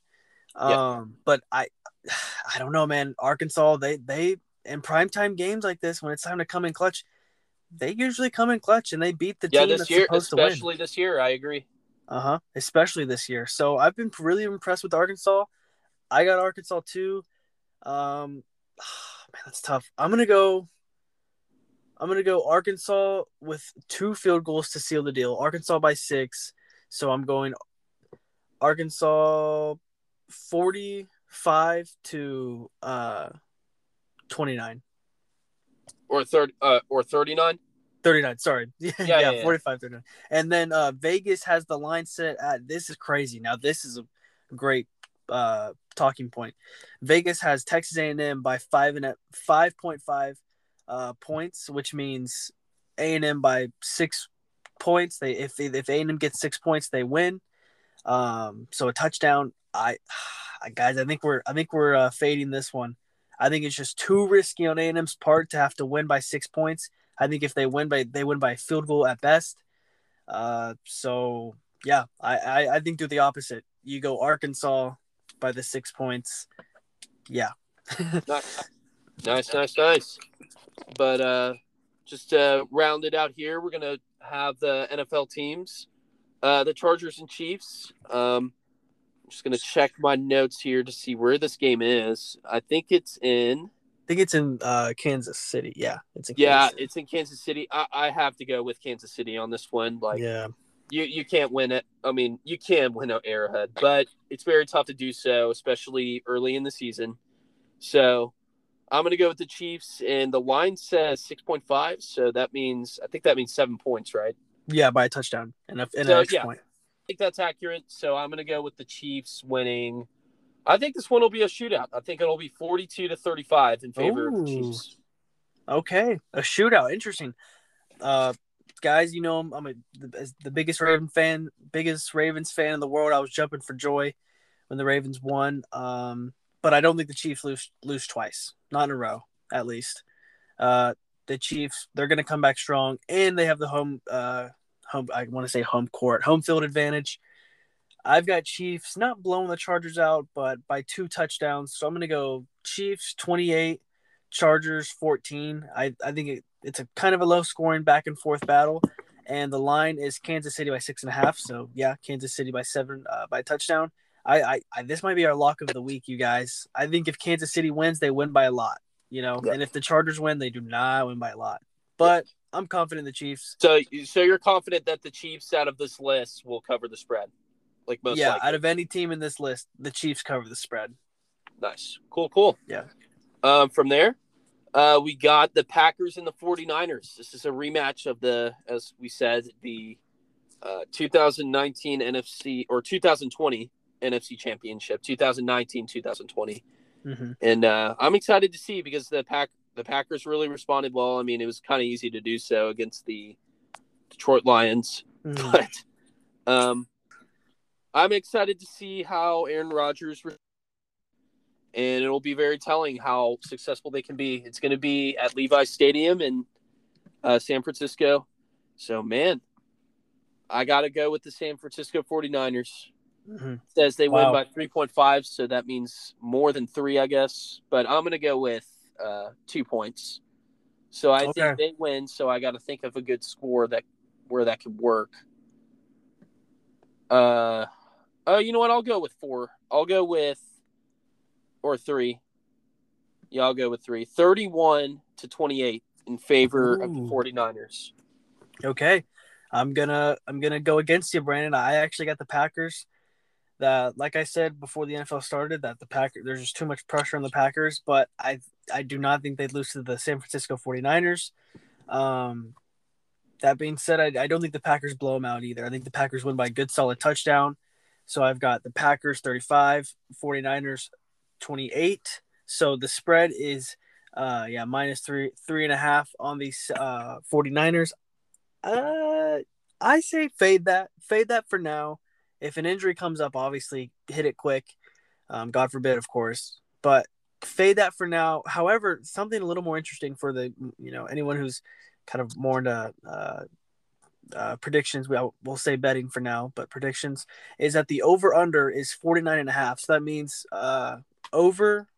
Um, Yeah. but I I don't know, man. Arkansas, they they in primetime games like this, when it's time to come in clutch, they usually come in clutch and they beat the Yeah, team this that's year, supposed to win. especially this year, I agree. Uh huh. Especially this year. So I've been really impressed with Arkansas. I got Arkansas too. Um, man, that's tough. I'm gonna go. I'm gonna go Arkansas with two field goals to seal the deal. Arkansas by six. So I'm going Arkansas 45 to uh 29. Or third, uh, or 39. 39 sorry yeah, yeah, yeah. 45 39 and then uh vegas has the line set at this is crazy now this is a great uh talking point. Vegas has texas a&m by five and a 5.5 uh points which means a&m by six points. They if if a&m gets six points they win. Um so a touchdown i guys i think we're i think we're uh, fading this one. I think it's just too risky on a&m's part to have to win by six points. I think if they win by they win by field goal at best. Uh, so yeah, I, I I think do the opposite. You go Arkansas by the six points. Yeah. Nice, nice, nice, nice. But uh, just to round it out here, we're gonna have the NFL teams, uh, the Chargers and Chiefs. Um, I'm just gonna check my notes here to see where this game is. I think it's in. I think it's in uh, Kansas City. Yeah, it's in Yeah, Kansas City. it's in Kansas City. I, I have to go with Kansas City on this one. Like, yeah. You you can't win it. I mean, you can win at Arrowhead, but it's very tough to do so, especially early in the season. So I'm gonna go with the Chiefs, and the line says six point five, so that means I think that means seven points, right? Yeah, by a touchdown and, a, and So, an extra yeah. point. I think that's accurate. So I'm gonna go with the Chiefs winning. I think this one will be a shootout. I think it'll be 42 to 35 in favor of the Chiefs. Okay, a shootout. Interesting. Uh, guys, you know I'm, I'm a, the, the biggest Raven fan, biggest Ravens fan in the world. I was jumping for joy when the Ravens won. Um, but I don't think the Chiefs lose lose twice, not in a row, at least. Uh, the Chiefs, they're going to come back strong, and they have the home uh home. I want to say home court, home field advantage. I've got Chiefs not blowing the Chargers out, but by two touchdowns. So I'm going to go Chiefs 28, Chargers 14. I, I think it, it's a kind of a low scoring back and forth battle. And the line is Kansas City by six and a half. So yeah, Kansas City by seven uh, by touchdown. I, I, I this might be our lock of the week, you guys. I think if Kansas City wins, they win by a lot. You know, Yeah. and if the Chargers win, they do not win by a lot. But I'm confident in the Chiefs. So, so you're confident that the Chiefs out of this list will cover the spread, like most yeah, likely. out of any team in this list, the Chiefs cover the spread. Nice. Cool, cool. Yeah. Um, from there, uh, we got the Packers and the 49ers. This is a rematch of the, as we said, the uh, 2019 NFC or 2020 NFC Championship, 2019 2020. Mm-hmm. And uh, I'm excited to see because the pack the Packers really responded well. I mean, it was kind of easy to do so against the Detroit Lions, Mm-hmm. but um, I'm excited to see how Aaron Rodgers re- and it'll be very telling how successful they can be. It's going to be at Levi's Stadium in uh, San Francisco. So, man, I got to go with the San Francisco 49ers. Mm-hmm. says they Wow. win by 3.5, so that means more than three, I guess. But I'm going to go with uh, two points. So I Okay. think they win. So I got to think of a good score that where that could work. Uh, oh, you know what? I'll go with four. I'll go with or three. Yeah, I'll go with three. 31 to 28 in favor of the Ooh. 49ers. Okay. I'm gonna I'm gonna go against you, Brandon. I actually got the Packers. That like I said before the NFL started, that the Packers there's just too much pressure on the Packers, but I I do not think they'd lose to the San Francisco 49ers. Um that being said, I, I don't think the Packers blow them out either. I think the Packers win by a good solid touchdown. So I've got the Packers 35, 49ers 28. So the spread is uh yeah, minus three three and a half on these uh 49ers. Uh, I say fade that. Fade that for now. If an injury comes up, obviously hit it quick. Um, God forbid, of course. But fade that for now. However, something a little more interesting for the you know anyone who's kind of more into uh, uh, predictions. We'll, we'll say betting for now, but predictions is that the over under is 49 and a half. So that means uh, over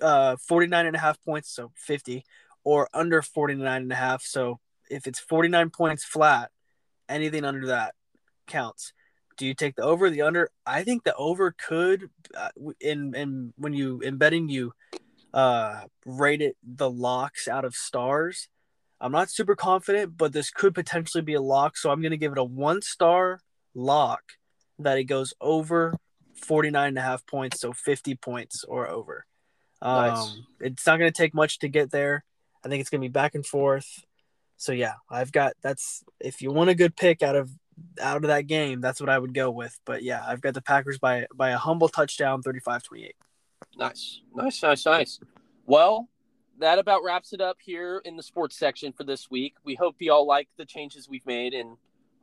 uh, 49 and a half points, so 50, or under 49 and a half. So if it's 49 points flat, anything under that counts. Do you take the over, the under? I think the over could, uh, in in when you in betting you, uh, rate it the locks out of stars. I'm not super confident, but this could potentially be a lock. So I'm going to give it a one star lock that it goes over 49 and a half points, so 50 points or over. Um, Nice. It's not going to take much to get there. I think it's going to be back and forth. So yeah, I've got that's if you want a good pick out of out of that game, that's what I would go with. But yeah, I've got the Packers by by a humble touchdown, 35-28. Nice, nice, nice, nice. Well, that about wraps it up here in the sports section for this week. We hope you all like the changes we've made, and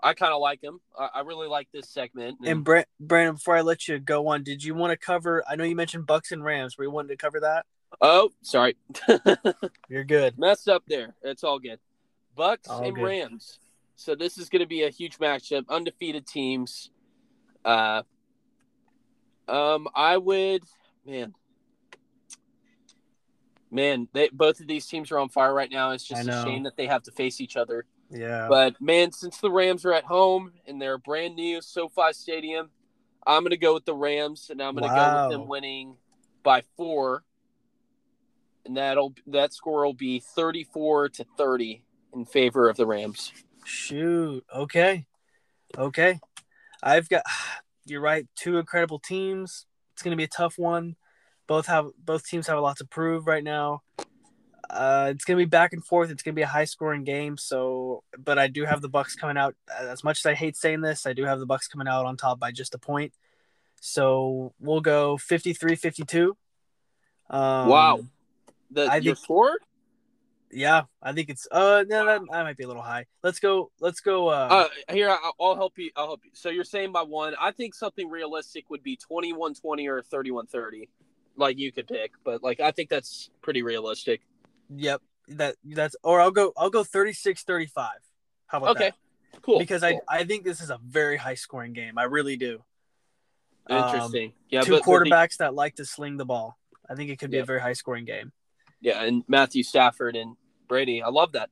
I kind of like him. I, I really like this segment. And Bra- Brandon, before I let you go on, did you want to cover? I know you mentioned Bucks and Rams. Were you wanting to cover that? oh, sorry, You're good. messed up there. It's all good. Bucks All and good. Rams. So this is going to be a huge matchup. Undefeated teams. Uh, um, I would, man, man. They both of these teams are on fire right now. It's just a shame that they have to face each other. Yeah. But man, since the Rams are at home and they're brand new SoFi Stadium, I'm gonna go with the Rams, and I'm gonna go with them winning by four, and that'll that score will be 34 to 30 in favor of the Rams. Shoot. Okay. Okay. I've got. You're right. Two incredible teams. It's going to be a tough one. Both have both teams have a lot to prove right now. Uh, it's going to be back and forth. It's going to be a high scoring game. So, but I do have the Bucks coming out. As much as I hate saying this, I do have the Bucks coming out on top by just a point. So we'll go 53-52. Um, Wow. The I your think- score? Yeah, I think it's. Uh, no, that, that might be a little high. Let's go. Let's go. Uh, Uh, here I- I'll help you. I'll help you. So you're saying by one. I think something realistic would be 21-20 or 31-30. Like you could pick, but like I think that's pretty realistic. Yep. That that's or I'll go I'll go 36-35. How about that? Okay, that? cool. Because cool. I I think this is a very high scoring game. I really do. Um, interesting. yeah, Two but- but the- quarterbacks that like to sling the ball. I think it could be Yep. a very high scoring game. Yeah, and Matthew Stafford and Brady. I love that.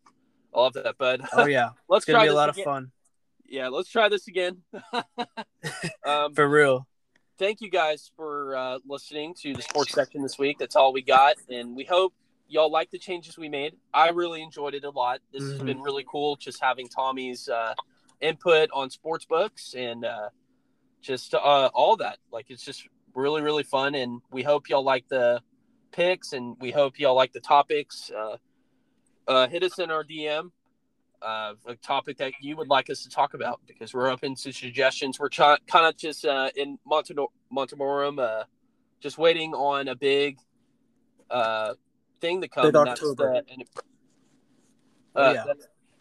I love that. bud. Oh yeah. let's It's gonna be a lot of fun. Yeah, let's try this again. um, For real. thank you guys for uh, listening to the sports section this week. That's all we got, and we hope y'all like the changes we made. I really enjoyed it a lot. This has Mhm. been really cool, just having Tommy's uh, input on sports books and uh, just uh, all that. Like it's just really really fun, and we hope y'all like the picks, and we hope y'all like the topics. Uh, uh, hit us in our DM. Uh, a topic that you would like us to talk about because we're open to suggestions. We're try- kind of just uh, in Monte- Montemorum, uh, just waiting on a big uh, thing to come. Big that's October. the- and- Oh, uh, yeah.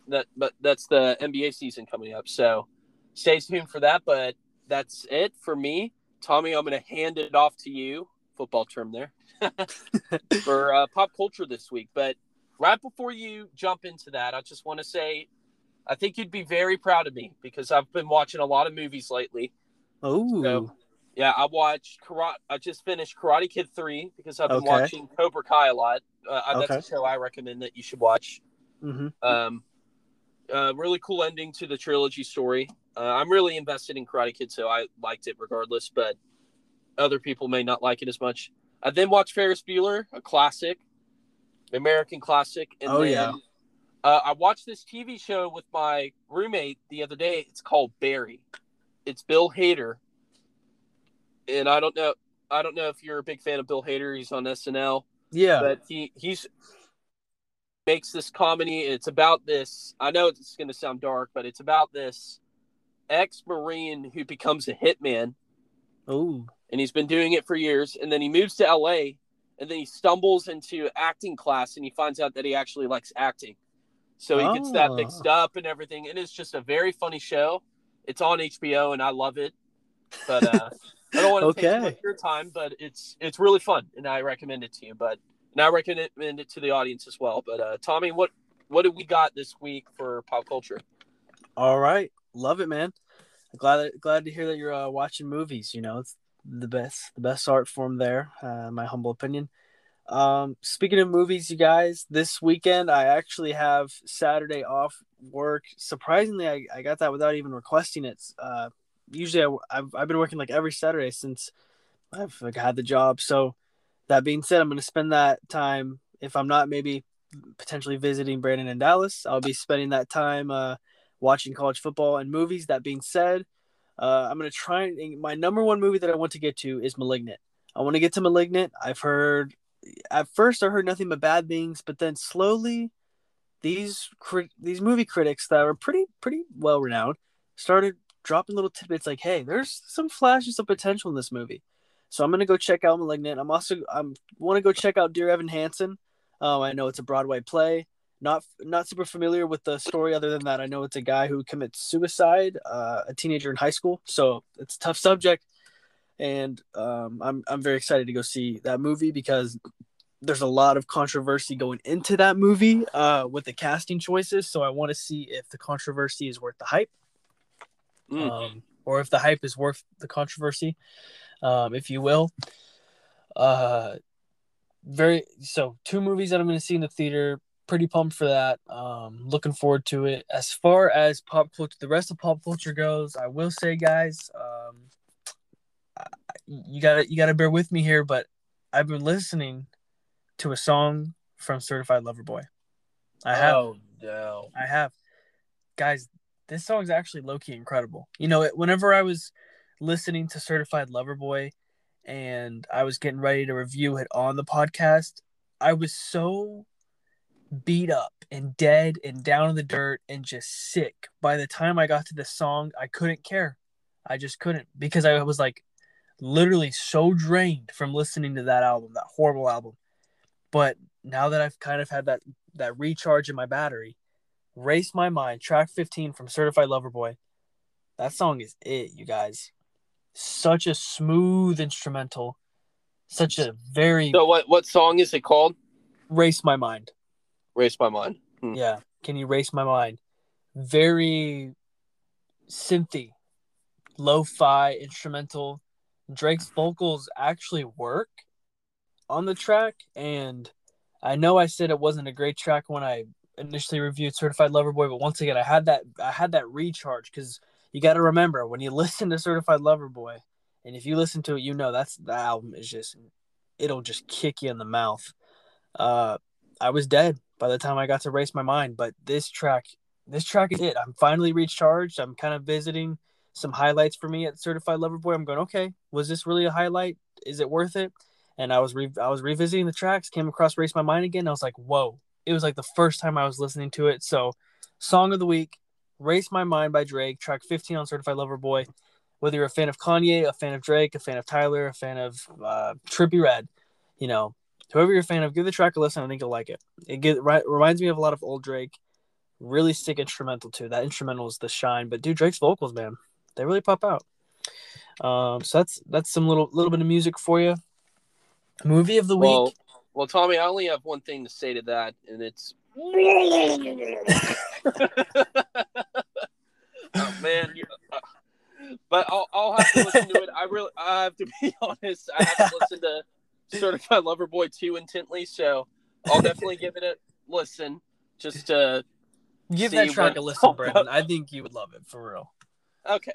that, but that's the NBA season coming up. So stay tuned for that. But that's it for me, Tommy. I'm going to hand it off to you. Football term there for uh, pop culture this week. But right before you jump into that, I just want to say I think you'd be very proud of me because I've been watching a lot of movies lately. Oh. So, yeah, I watched Karate. I just finished Karate Kid three because I've been Okay. watching Cobra Kai a lot. Uh, That's Okay. a show I recommend that you should watch. Mm-hmm. Um, uh, really cool ending to the trilogy story. Uh, I'm really invested in Karate Kid, so I liked it regardless. But other people may not like it as much. I then watched Ferris Bueller, a classic, American classic. And Oh, then, yeah. Uh, I watched this TV show with my roommate the other day. It's called Barry. It's Bill Hader, and I don't know. I don't know if you're a big fan of Bill Hader. He's on SNL Yeah. but he he's makes this comedy. And it's about this. I know it's going to sound dark, but it's about this ex-marine who becomes a hitman, oh. and he's been doing it for years. And then he moves to L.A. and then he stumbles into acting class, and he finds out that he actually likes acting. So he gets that Oh. mixed up and everything. And it's just a very funny show. It's on HBO, and I love it. But uh, I don't want to take too Okay. much your time, but it's it's really fun, and I recommend it to you. But and I recommend it to the audience as well. But uh, Tommy, what what do we got this week for pop culture? All right. Love it, man. Glad glad to hear that you're uh, watching movies. You know, it's the best the best art form there. Uh, my humble opinion. Um, speaking of movies, you guys, this weekend I actually have Saturday off work. Surprisingly, I, I got that without even requesting it. Uh, usually I, I've I've been working like every Saturday since I've like had the job. So that being said, I'm going to spend that time if I'm not maybe potentially visiting Brandon in Dallas. I'll be spending that time uh, watching college football and movies. That being said, uh, I'm going to try and my number one movie that I want to get to is Malignant. I want to get to Malignant. I've heard at first I heard nothing but bad things, but then slowly these these movie critics that are pretty pretty well renowned started dropping little tidbits like, "Hey, there's some flashes of potential in this movie." So I'm gonna go check out *Malignant*. I'm also I'm want to go check out *Dear Evan Hansen*. Um, I know it's a Broadway play. Not not super familiar with the story. Other than that, I know it's a guy who commits suicide, uh, a teenager in high school. So it's a tough subject, and um, I'm I'm very excited to go see that movie because there's a lot of controversy going into that movie uh, with the casting choices. So I want to see if the controversy is worth the hype Mm. um, or if the hype is worth the controversy, um, if you will. Uh, very so two movies that I'm going to see in the theater. Pretty pumped for that. Um, looking forward to it. As far as pop culture, the rest of pop culture goes, I will say, guys, um, I- you gotta you gotta bear with me here, but I've been listening to a song from Certified Lover Boy. I have. Oh no! I have. Guys, this song's actually low key incredible. You know, it, whenever I was listening to Certified Lover Boy and I was getting ready to review it on the podcast, I was so beat up and dead and down in the dirt and just sick. By the time I got to this song, I couldn't care. I just couldn't because I was like literally so drained from listening to that album, that horrible album. But now that I've kind of had that that recharge in my battery, Race My Mind, track 15 from Certified Lover Boy. That song is it, you guys. Such a smooth instrumental. Such a very So what what song is it called? Race My Mind. Race my mind. Hmm. Yeah. Can you race my mind? Very synthy, lo-fi instrumental. Drake's vocals actually work on the track, and I know I said it wasn't a great track when I initially reviewed Certified Lover Boy, but once again, I had that I had that recharge because you got to remember when you listen to Certified Lover Boy, and if you listen to it, you know that's the album is just it'll just kick you in the mouth. Uh, I was dead by the time I got to race my mind. But this track, this track is it. I'm finally recharged. I'm kind of visiting some highlights for me at Certified Lover Boy. I'm going, okay, was this really a highlight? Is it worth it? And I was re- I was revisiting the tracks, came across Race My Mind again. I was like, whoa! It was like the first time I was listening to it. So, song of the week, Race My Mind by Drake, track 15 on Certified Lover Boy. Whether you're a fan of Kanye, a fan of Drake, a fan of Tyler, a fan of uh, Trippie Redd, you know, whoever you're a fan of, give the track a listen. I think you'll like it. It get, ri- reminds me of a lot of old Drake. Really sick instrumental too. That instrumental is the shine. But dude, Drake's vocals, man, they really pop out. Um, so that's that's some little little bit of music for you. Movie of the week. Well, well, Tommy, I only have one thing to say to that, and it's. oh man, uh, but I'll, I'll have to listen to it. I really, I have to be honest. I haven't listened to Certified Lover Boy too intently, so I'll definitely give it a listen. Just to give that track a listen, Brandon. I think you would love it for real. Okay.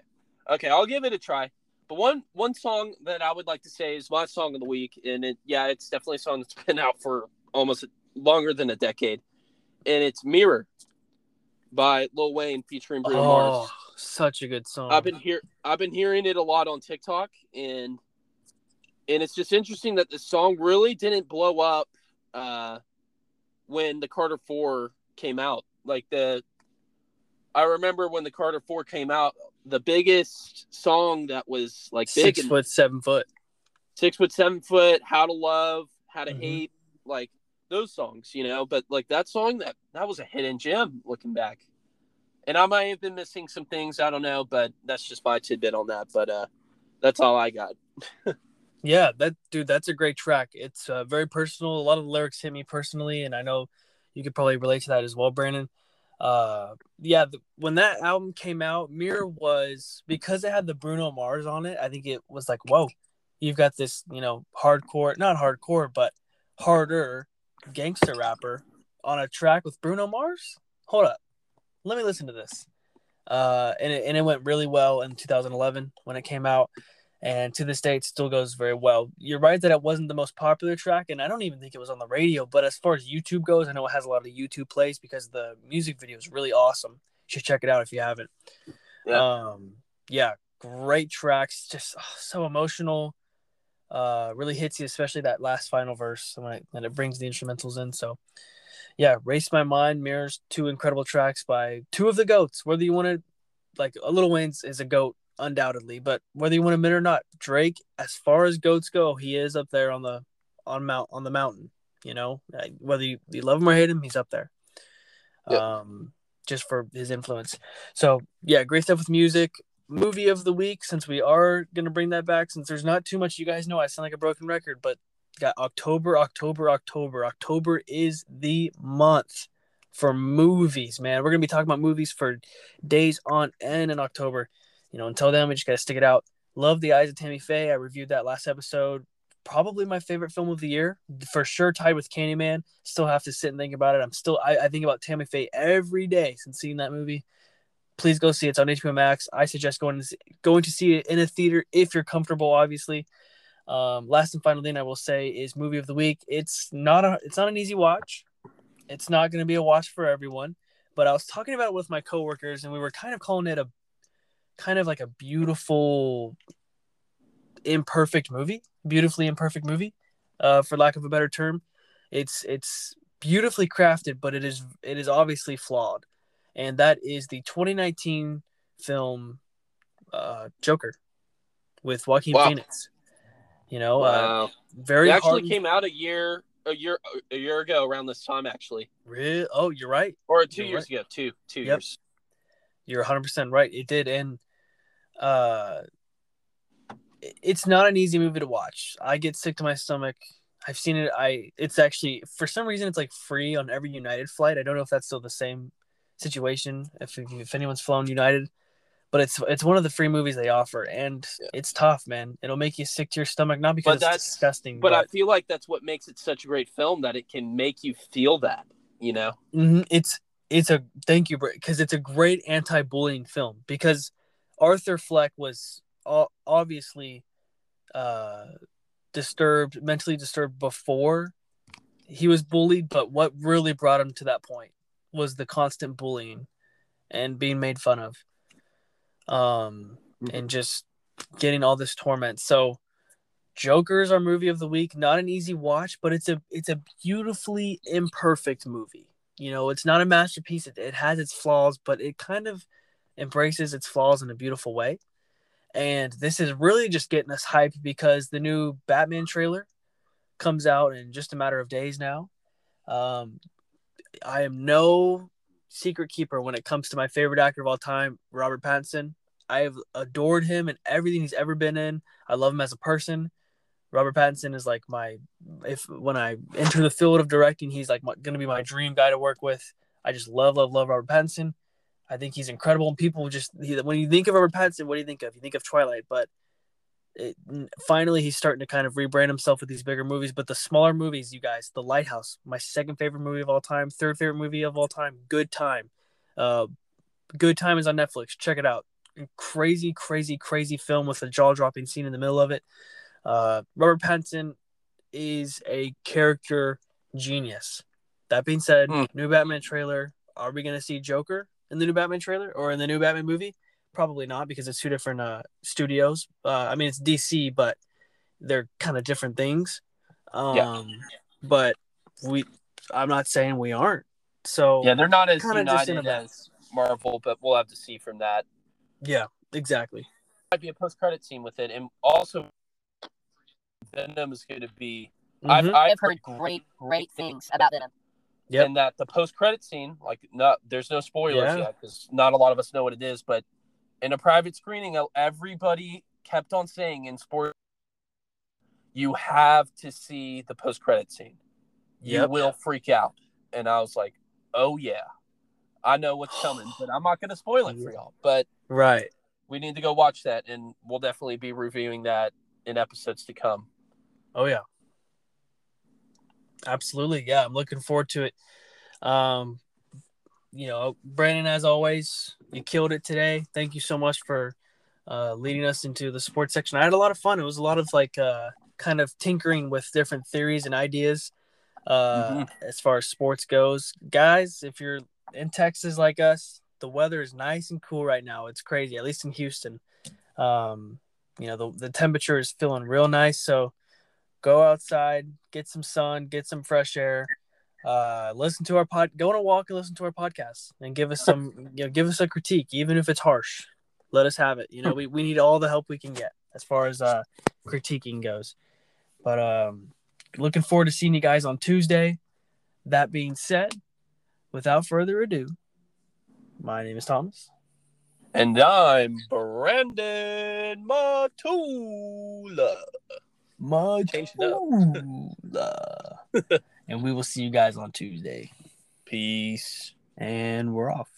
Okay, I'll give it a try. But one one song that I would like to say is my song of the week, and it yeah, it's definitely a song that's been out for almost longer than a decade, and it's "Mirror" by Lil Wayne featuring Bruno Oh, Mars. such a good song. I've been hear I've been hearing it a lot on TikTok, and and it's just interesting that the song really didn't blow up uh, when the Carter Four came out. Like the, I remember when the Carter Four came out, the biggest song that was like big six and foot, seven foot. six foot, seven foot, How to Love, How to Mhm. Hate, like those songs, you know. But like that song, that that was a hidden gem looking back. And I might have been missing some things, I don't know, but that's just my tidbit on that. But uh, that's all I got. Yeah, that dude, that's a great track. It's uh, very personal. A lot of the lyrics hit me personally, and I know you could probably relate to that as well, Brandon. Uh, yeah, the, when that album came out, Mirror was because it had the Bruno Mars on it. I think it was like, whoa, you've got this, you know, hardcore, not hardcore, but harder gangster rapper on a track with Bruno Mars. Hold up, let me listen to this. Uh, and it, and it went really well in 2011 when it came out and to this day it still goes very well. You're right that it wasn't the most popular track, and I don't even think it was on the radio. But as far as YouTube goes, I know it has a lot of YouTube plays because the music video is really awesome. You should check it out if you haven't. Yeah. Um, yeah, great tracks, just oh, so emotional. Uh, really hits you, especially that last final verse when it, when it brings the instrumentals in. So, yeah, race my mind mirrors two incredible tracks by two of the goats. Whether you want to, like, a Lil Wayne's is a goat undoubtedly. But whether you want to admit it or not, Drake, as far as goats go, he is up there on the on mount on the mountain. You know, whether you, you love him or hate him, he's up there. Yep. Um, just for his influence. So yeah, great stuff with music. Movie of the week, since we are gonna bring that back, since there's not too much. You guys know I sound like a broken record, but got October, October, October. October is the month for movies, man. We're gonna be talking about movies for days on end in October you know, until then, we just got to stick it out. Love The Eyes of Tammy Faye. I reviewed that last episode. Probably my favorite film of the year, for sure, tied with Candyman. Still have to sit and think about it. I'm still, I, I think about Tammy Faye every day since seeing that movie. Please go see it. It's on HBO Max. I suggest going to see, going to see it in a theater if you're comfortable. Obviously, um, last and final thing I will say is movie of the week. It's not a, it's not an easy watch. It's not going to be a watch for everyone. But I was talking about it with my coworkers, and we were kind of calling it a kind of like a beautiful imperfect movie beautifully imperfect movie uh for lack of a better term it's it's beautifully crafted but it is it is obviously flawed and that is the 2019 film uh joker with joaquin Wow. phoenix you know uh, very it actually hard came out a year a year a year ago around this time actually. Re- oh you're right Or two You're years ago, two two Yep. years. You're 100% right. It did. And uh, it's not an easy movie to watch. I get sick to my stomach. I've seen it. I It's actually, for some reason, it's like free on every United flight. I don't know if that's still the same situation, if, if, anyone's flown United. But it's it's one of the free movies they offer, and Yeah. it's tough, man. It'll make you sick to your stomach, not because But it's that's- disgusting, But but, I feel like that's what makes it such a great film that it can make you feel that, you know. Mhm. it's it's a thank you because it's a great anti-bullying film because arthur fleck was obviously uh disturbed mentally disturbed before he was bullied but what really brought him to that point was the constant bullying and being made fun of um and just getting all this torment so Joker is our movie of the week. Not an easy watch, but it's a it's a beautifully imperfect movie. You know, it's not a masterpiece. It, it has its flaws, but it kind of embraces its flaws in a beautiful way. And this is really just getting us hyped because the new Batman trailer comes out in just a matter of days now. Um, I am no secret keeper when it comes to my favorite actor of all time, Robert Pattinson. I have adored him and everything he's ever been in. I love him as a person. Robert Pattinson is like my if when I enter the field of directing, he's like going to be my dream guy to work with. I just love, love, love Robert Pattinson. I think he's incredible, and people just he, when you think of Robert Pattinson, what do you think of? You think of Twilight, but it, finally he's starting to kind of rebrand himself with these bigger movies. But the smaller movies, you guys, The Lighthouse, my second favorite movie of all time, third favorite movie of all time, Good Time. Uh, Good Time is on Netflix. Check it out. Crazy, crazy, crazy film with a jaw dropping scene in the middle of it. Uh, Robert Pattinson is a character genius. That being said, Mm. new Batman trailer. Are we going to see Joker in the new Batman trailer or in the new Batman movie? Probably not because it's two different uh, studios. Uh, I mean, it's DC, but they're kind of different things. Um, Yeah. But we, I'm not saying we aren't. So Yeah, they're not as Kinda just in united as Marvel, but we'll have to see from that. yeah, exactly. Might be a post credit scene with it, and also Venom is going to be. I've, Mhm. I've I've heard great, great things about Venom. Yep. and that the post credit scene, like, not there's no spoilers Yeah. yet because not a lot of us know what it is, but in a private screening, everybody kept on saying in sport, you have to see the post credit scene. You Yep. will freak out, and I was like, oh yeah, I know what's coming, but I'm not going to spoil it for y'all. But Right. we need to go watch that, and we'll definitely be reviewing that in episodes to come. Oh yeah. Absolutely. Yeah, I'm looking forward to it. Um you know, Brandon as always, you killed it today. Thank you so much for uh leading us into the sports section. I had a lot of fun. It was a lot of like uh kind of tinkering with different theories and ideas uh as far as sports goes. Guys, if you're in Texas like us, the weather is nice and cool right now. It's crazy, at least in Houston. Um you know, the the temperature is feeling real nice, so go outside, get some sun, get some fresh air, uh, listen to our pod, go on a walk and listen to our podcast, and give us some, you know, give us a critique, even if it's harsh. Let us have it. You know, we, we need all the help we can get as far as uh, critiquing goes. But um, looking forward to seeing you guys on Tuesday. That being said, without further ado, my name is Thomas. And I'm Brandon Matula. It and we will see you guys on Tuesday. Peace. And we're off.